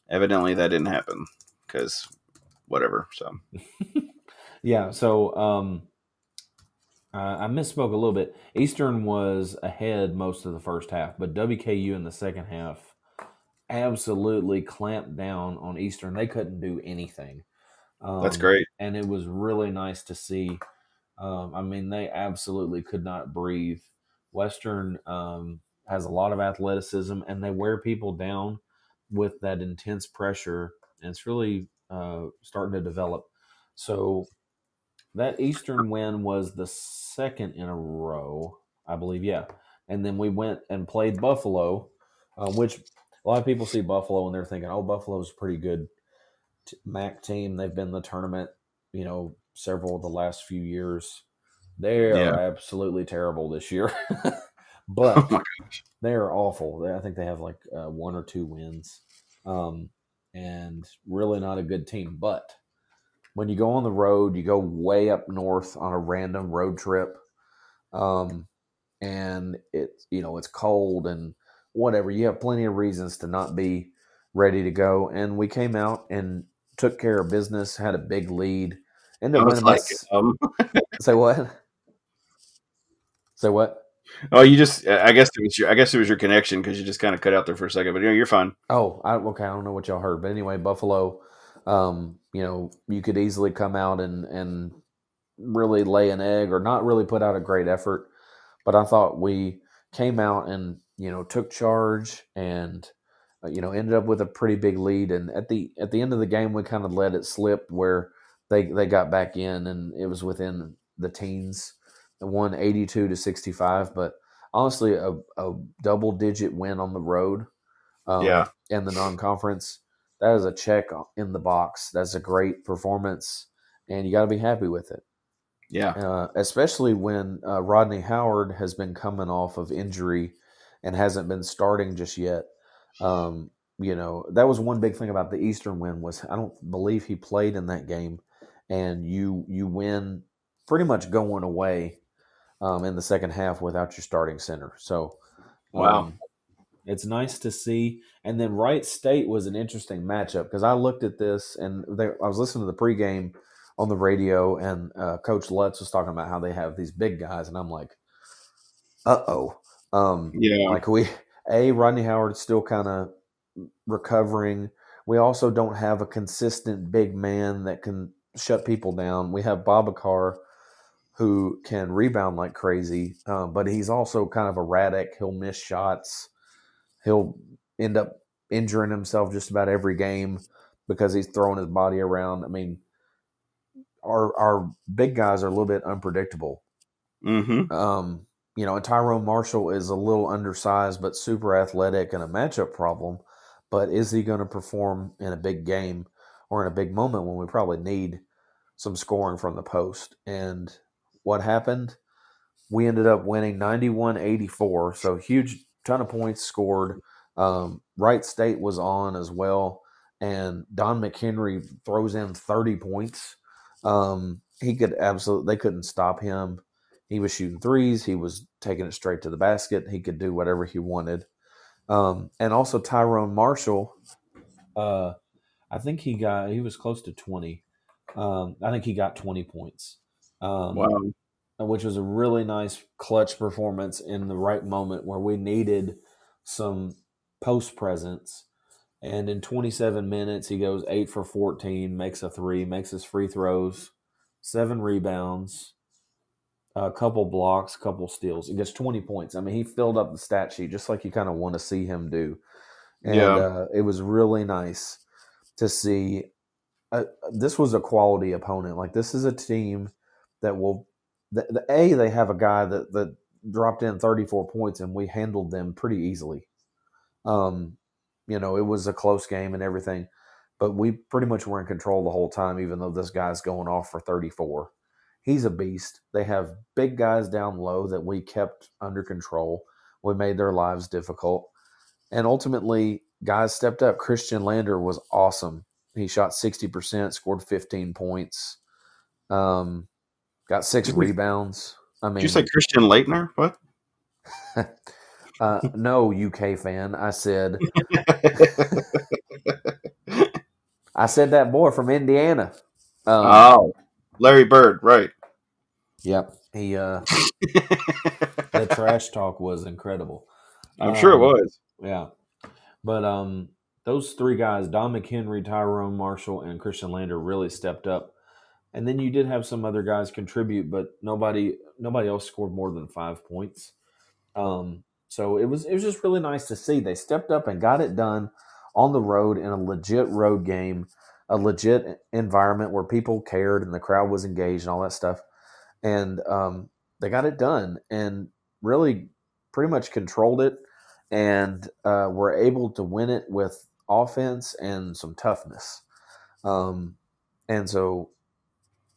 evidently that didn't happen because whatever. So Yeah. So um, uh, I misspoke a little bit. Eastern was ahead most of the first half, but WKU in the second half absolutely clamped down on Eastern. They couldn't do anything. Um, that's great. and it was really nice to see. Um, I mean, they absolutely could not breathe. Western um, has a lot of athleticism, and they wear people down with that intense pressure, and it's really uh, starting to develop. So that Eastern win was the second in a row, I believe. Yeah, and then we went and played Buffalo, uh, which a lot of people see Buffalo and they're thinking, "Oh, Buffalo's a pretty good t- MAC team. They've been in the tournament, you know, several of the last few years. They are Yeah. absolutely terrible this year, Oh but my they are awful. I think they have like uh, one or two wins, um, and really not a good team. But when you go on the road, you go way up north on a random road trip, um, and it you know it's cold and whatever. You have plenty of reasons to not be ready to go. And we came out and took care of business. Had a big lead. and up was like, um, say what? Say what? oh, you just, I guess it was your, I guess it was your connection because you just kind of cut out there for a second, but you know, you're fine. Oh, I, okay. I don't know what y'all heard, but anyway, Buffalo. Um, you know, you could easily come out and and really lay an egg, or not really put out a great effort. But I thought we came out and you know took charge and uh, you know ended up with a pretty big lead. And at the at the end of the game, we kind of let it slip where they they got back in, and it was within the teens. One eighty two to sixty five, but honestly, a, a double digit win on the road. Um, Yeah. and the non-conference. That is a check in the box. That's a great performance, and you got to be happy with it. Yeah. Uh, especially when uh, Rodney Howard has been coming off of injury and hasn't been starting just yet. Um, you know that was one big thing about the Eastern win was I don't believe he played in that game, and you you win pretty much going away um, in the second half without your starting center. So Wow. um, it's nice to see. And then Wright State was an interesting matchup because I looked at this and they, I was listening to the pregame on the radio, and uh, Coach Lutz was talking about how they have these big guys, and I'm like, uh oh. Um, Yeah. like we, a Rodney Howard's still kind of recovering. We also don't have a consistent big man that can shut people down. We have Babacar who can rebound like crazy, um, but he's also kind of erratic. He'll miss shots. He'll end up injuring himself just about every game because he's throwing his body around. I mean, our our big guys are a little bit unpredictable. Mm-hmm. Um, you know, and Tyrone Marshall is a little undersized but super athletic and a matchup problem. But is he going to perform in a big game or in a big moment when we probably need some scoring from the post? And what happened? We ended up winning 91 84. So huge ton of points scored. Um, Wright State was on as well. And Don McHenry throws in 30 points. Um, he could absolutely, they couldn't stop him. He was shooting threes. He was taking it straight to the basket. He could do whatever he wanted. Um, and also Tyrone Marshall, uh, I think he got he was close to twenty. Um, I think he got twenty points. Um, Wow. Which was a really nice clutch performance in the right moment where we needed some post presence. And in 27 minutes, he goes eight for 14, makes a three, makes his free throws, seven rebounds, a couple blocks, a couple steals. He gets 20 points. I mean, he filled up the stat sheet just like you kind of want to see him do. And Yeah. uh, it was really nice to see. Uh, this was a quality opponent. Like, this is a team that will. The, the A, they have a guy that, that dropped in 34 points, and we handled them pretty easily. Um, you know, it was a close game and everything, but we pretty much were in control the whole time, even though this guy's going off for 34. He's a beast. They have big guys down low that we kept under control. We made their lives difficult. And ultimately, guys stepped up. Khristian Lander was awesome. He shot 60%, scored 15 points, um, got six Did we- rebounds. I mean, Did you say Christian Laettner? What? uh, no, UK fan. I said, I said that boy from Indiana. Um, oh, Larry Bird, right? Yep. He uh the trash talk was incredible. I'm sure it Um, was. Yeah. But um those three guys, Don McHenry, Tyrone Marshall, and Khristian Lander really stepped up. And then you did have some other guys contribute, but nobody nobody else scored more than five points. Um so it was it was just really nice to see. They stepped up and got it done on the road in a legit road game, a legit environment where people cared and the crowd was engaged and all that stuff. And um, they got it done and really pretty much controlled it and uh, were able to win it with offense and some toughness. Um, and so,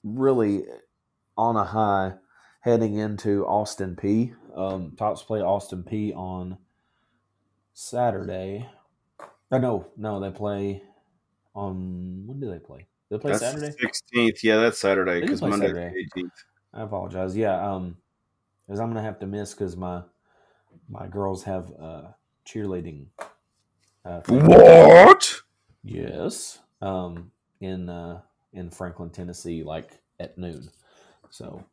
really on a high heading into Austin Peay. Um, Tops play Austin Peay on Saturday. Oh, no, no, they play on when do they play? They play That's Saturday. sixteenth. Yeah, that's Saturday because Monday eighteenth. I apologize. Yeah, um, because I'm gonna have to miss because my my girls have uh cheerleading. Uh. What? Yes. Um, in uh in Franklin, Tennessee, like at noon. So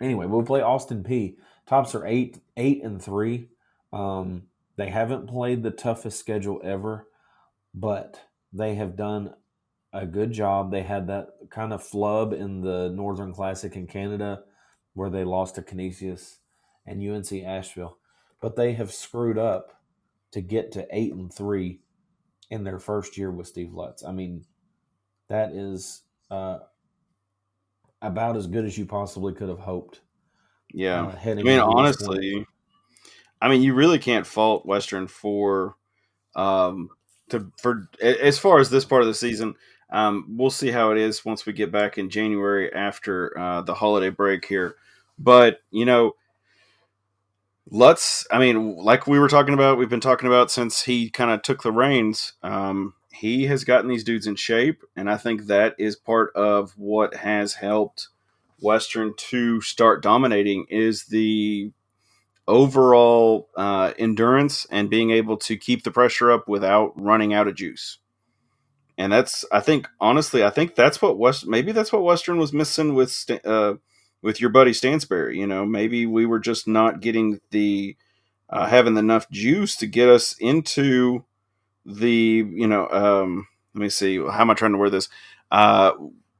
anyway, we'll play Austin Peay. Tops are eight eight and three. Um, they haven't played the toughest schedule ever, but they have done a good job. They had that kind of flub in the Northern Classic in Canada where they lost to Canisius and UNC Asheville, but they have screwed up to get to eight and three in their first year with Steve Lutz. I mean, that is uh, about as good as you possibly could have hoped. Yeah. uh, I mean, honestly, I mean, you really can't fault Western for, um, to for as far as this part of the season. Um, we'll see how it is once we get back in January after uh, the holiday break here. But you know, let's. I mean, like we were talking about, we've been talking about since he kind of took the reins. Um, he has gotten these dudes in shape, and I think that is part of what has helped Western to start dominating is the overall uh, endurance and being able to keep the pressure up without running out of juice. And that's, I think, honestly, I think that's what West. Maybe that's what Western was missing with uh, with your buddy Stansbury. You know, maybe we were just not getting the uh, having enough juice to get us into the you know. Um, let me see. How am I trying to word this? Uh,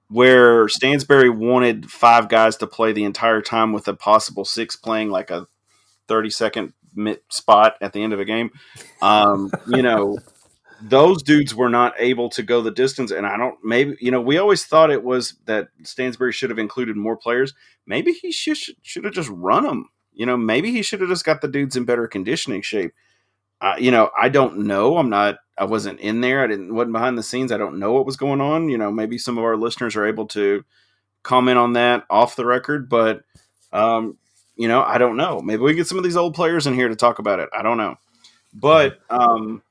where Stansbury wanted five guys to play the entire time with a possible six playing like a 30 second spot at the end of a game. Um, you know, those dudes were not able to go the distance. And I don't, maybe, you know, we always thought it was that Stansbury should have included more players. Maybe he should, should have just run them. You know, maybe he should have just got the dudes in better conditioning shape. Uh, you know, I don't know. I'm not. I wasn't in there. I didn't. wasn't behind the scenes. I don't know what was going on. You know, maybe some of our listeners are able to comment on that off the record. But, um, you know, I don't know. Maybe we get some of these old players in here to talk about it. I don't know. But, um,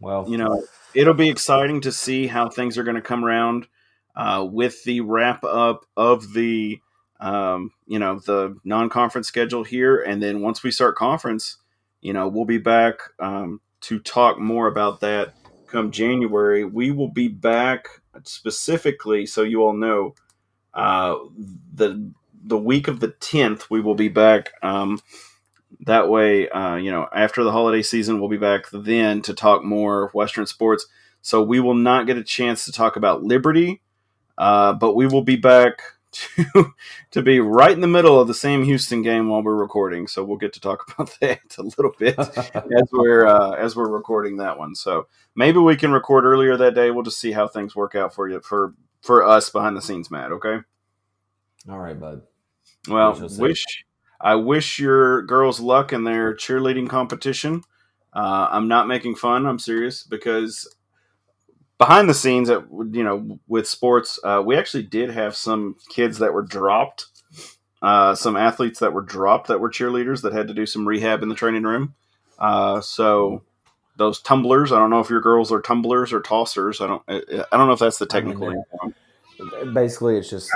Well, you know, it'll be exciting to see how things are going to come around uh, with the wrap up of the, um, you know, the non conference schedule here. And then once we start conference, you know, we'll be back um, to talk more about that come January. We will be back specifically, so you all know, uh, the the week of the 10th, we will be back. Um, that way, uh, you know, after the holiday season, we'll be back then to talk more Western sports. So we will not get a chance to talk about Liberty, uh, but we will be back to to be right in the middle of the Sam Houston game while we're recording. So we'll get to talk about that a little bit as we're uh, as we're recording that one. So maybe we can record earlier that day. We'll just see how things work out for you for for us behind the scenes, Matt. Okay. All right, bud. Well, We wish I wish your girls luck in their cheerleading competition. Uh, I'm not making fun. I'm serious because behind the scenes, at, you know, with sports, uh, we actually did have some kids that were dropped, uh, some athletes that were dropped that were cheerleaders that had to do some rehab in the training room. Uh, so those tumblers, I don't know if your girls are tumblers or tossers. I don't. I I don't know if that's the I mean, technical they're- name. Basically, it's just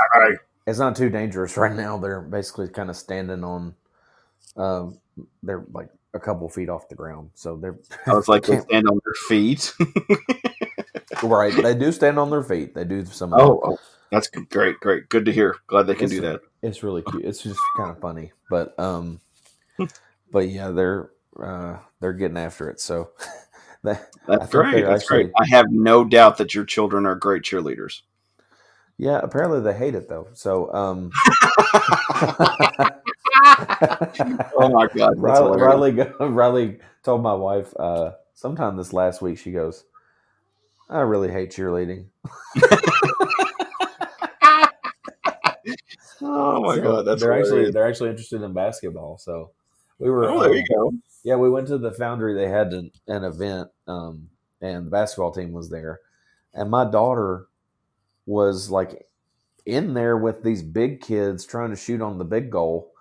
it's not too dangerous right now. They're basically kind of standing on, um, they're like a couple feet off the ground, so they're I was like, they Can't- stand on their feet. right. They do stand on their feet. They do some. Oh, oh, that's good. great, great, good to hear. Glad they can It's- do that. It's really cute. It's just kind of funny, but um, but yeah, they're uh they're getting after it. So that That's great. That's great. I have no doubt that your children are great cheerleaders. yeah, apparently they hate it though. So um, Oh my god, Riley. Riley, Riley told my wife uh, sometime this last week. She goes, "I really hate cheerleading." Oh my So god, that's they're actually they're actually interested in basketball. So we were. Oh, there um, you go. Yeah, we went to the Foundry. They had an, an event, um, and the basketball team was there. And my daughter was like in there with these big kids trying to shoot on the big goal.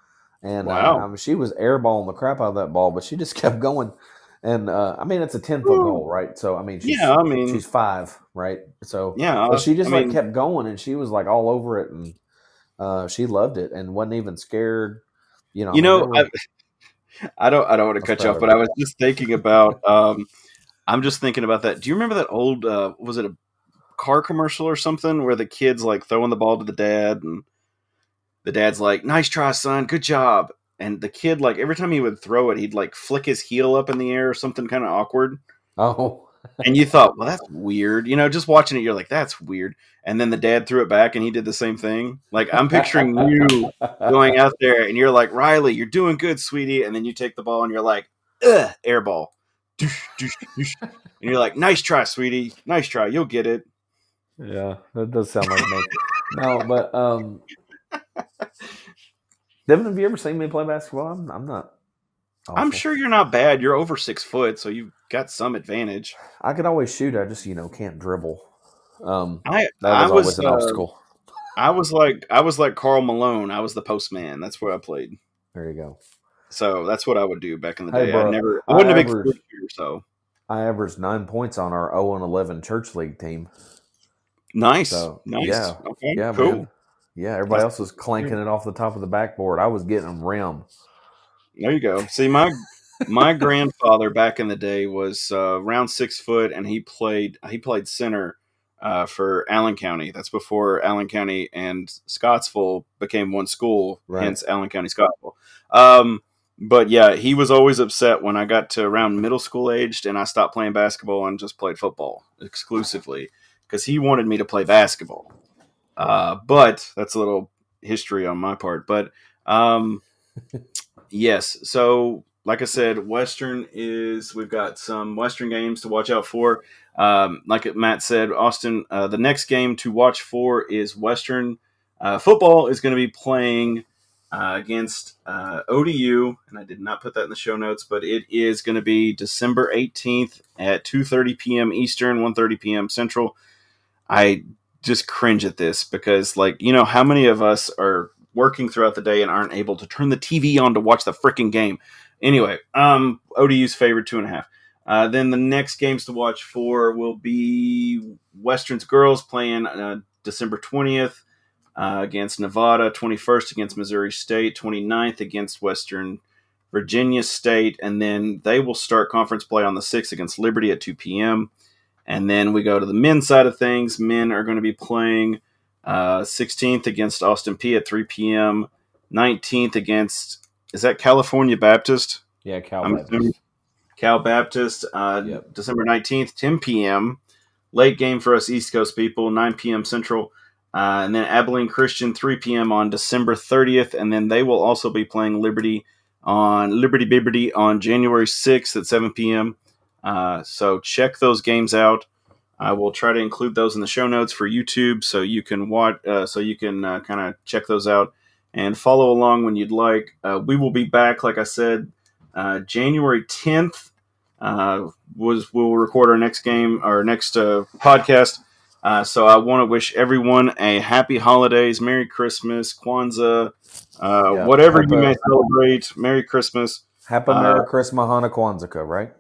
And Wow. I mean, she was airballing the crap out of that ball, but she just kept going. And uh, I mean, it's a ten foot goal, right? So I mean, she's, Yeah, I mean, she's five, right? So yeah, but she just I like mean, kept going, and she was like all over it, and uh, she loved it, and wasn't even scared. You know, you I know, were- I, I don't, I don't want to cut you off, but. I was just thinking about. Um, I'm just thinking about that. Do you remember that old? Uh, was it a car commercial or something where the kids like throwing the ball to the dad and the dad's like, "Nice try, son. Good job." And the kid, like every time he would throw it, he'd like flick his heel up in the air or something kind of awkward. oh, and you thought, well, that's weird. You know, just watching it, you're like, that's weird. And then the dad threw it back, and he did the same thing. Like I'm picturing you going out there, and you're like, Riley, you're doing good, sweetie. And then you take the ball, and you're like, ugh, air ball. Doosh, doosh, doosh. And you're like, nice try, sweetie. Nice try. You'll get it. Yeah, that does sound like me. no, but um, Devin, have you ever seen me play basketball? I'm, I'm not. I'm sure you're not bad. You're over six foot, so you've got some advantage. I could always shoot. I just you know can't dribble. Um, I that I was always an uh, obstacle. I was like I was like Karl Malone. I was the postman. That's where I played. There you go. So that's what I would do back in the Hey, day. bro, I never, I I wasn't a big averaged- so I averaged nine points on our 0 and 11 church league team. nice, So, nice. yeah. Okay, Yeah, cool. man. Yeah, everybody else was clanking it off the top of the backboard. I was getting them rim. There you go. See, my my grandfather back in the day was uh, around six foot, and he played he played center uh, for Allen County. That's before Allen County and Scottsville became one school, Right. hence Allen County Scottsville. Um, but yeah, he was always upset when I got to around middle school aged, and I stopped playing basketball and just played football exclusively because he wanted me to play basketball. Uh, but that's a little history on my part. But um, yes, so like I said, Western is we've got some Western games to watch out for. Um, like Matt said, Austin, uh, the next game to watch for is Western uh, football is going to be playing uh, against uh, ODU, and I did not put that in the show notes, but it is going to be December eighteenth at two thirty p.m. Eastern, 1.30 p.m. Central. I just cringe at this because, like, you know, how many of us are working throughout the day and aren't able to turn the TV on to watch the freaking game? Anyway, um, ODU's favored two and a half. Uh, then the next games to watch for will be Western's girls playing uh, December 20th uh, against Nevada, 21st against Missouri State, 29th against Western Virginia State, and then they will start conference play on the 6th against Liberty at 2 p.m. And then we go to the men's side of things. Men are going to be playing uh, 16th against Austin Peay at 3 p.m. 19th against is that California Baptist? Yeah, Cal. I'm Baptist. Cal Baptist, uh, Yep. December 19th, 10 p.m. Late game for us East Coast people, 9 p.m. Central. Uh, and then Abilene Christian, 3 p.m. on December 30th. And then they will also be playing Liberty on Liberty Liberty on January 6th at 7 p.m. Uh, so check those games out. I will try to include those in the show notes for YouTube, so you can watch, uh, so you can uh, kind of check those out and follow along when you'd like. Uh, we will be back, like I said, uh, January 10th. Uh, was we'll record our next game, our next uh, podcast. Uh, so I want to wish everyone a happy holidays, Merry Christmas, Kwanzaa, uh, Yeah, whatever you may celebrate. Merry Christmas. Happy Merry Christmas, Hana Kwanzaa, right?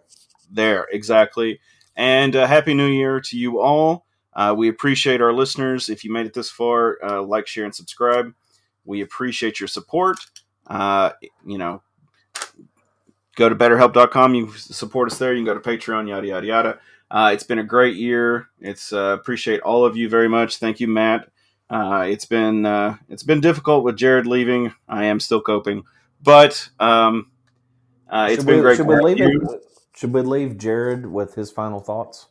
There, exactly. And uh, Happy New Year to you all. Uh, we appreciate our listeners. If you made it this far, uh, like, share, and subscribe. We appreciate your support. Uh, you know, go to betterhelp.com. You support us there. You can go to Patreon, yada, yada, yada. Uh, it's been a great year. It's uh, appreciate all of you very much. Thank you, Matt. Uh, it's been uh, it's been difficult with Jared leaving. I am still coping, but um, uh, it's been great. Should we leave it? Should we leave Jared with his final thoughts?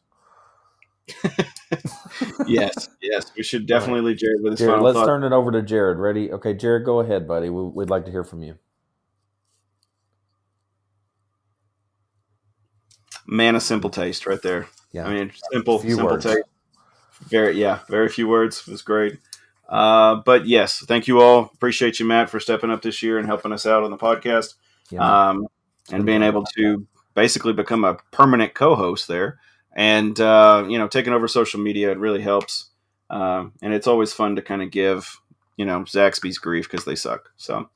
yes, yes, we should definitely leave Jared with his Jared, final let's thought. turn it over to Jared. Ready? Okay, Jared, go ahead, buddy. We, we'd like to hear from you. Man a simple taste, right there. Yeah. I mean, simple, Few simple words. taste. Very, yeah, very few words. It was great. Uh, but yes, thank you all. Appreciate you, Matt, for stepping up this year and helping us out on the podcast, Yeah. um, and being able to basically become a permanent co-host there, and uh, you know, taking over social media. It really helps, um, and it's always fun to kind of give you know Zaxby's grief because they suck. So,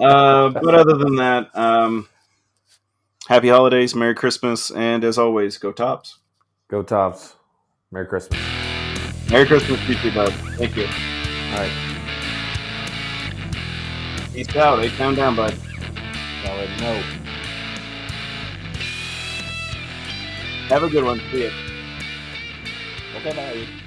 uh, but other than that, um, happy holidays, Merry Christmas, and as always, go Tops. Go Tops. Merry Christmas. Merry Christmas, you too, bud. Thank you. All right. Peace out. Eight down, down, bud. Know. Have a good one. See you. Okay, bye.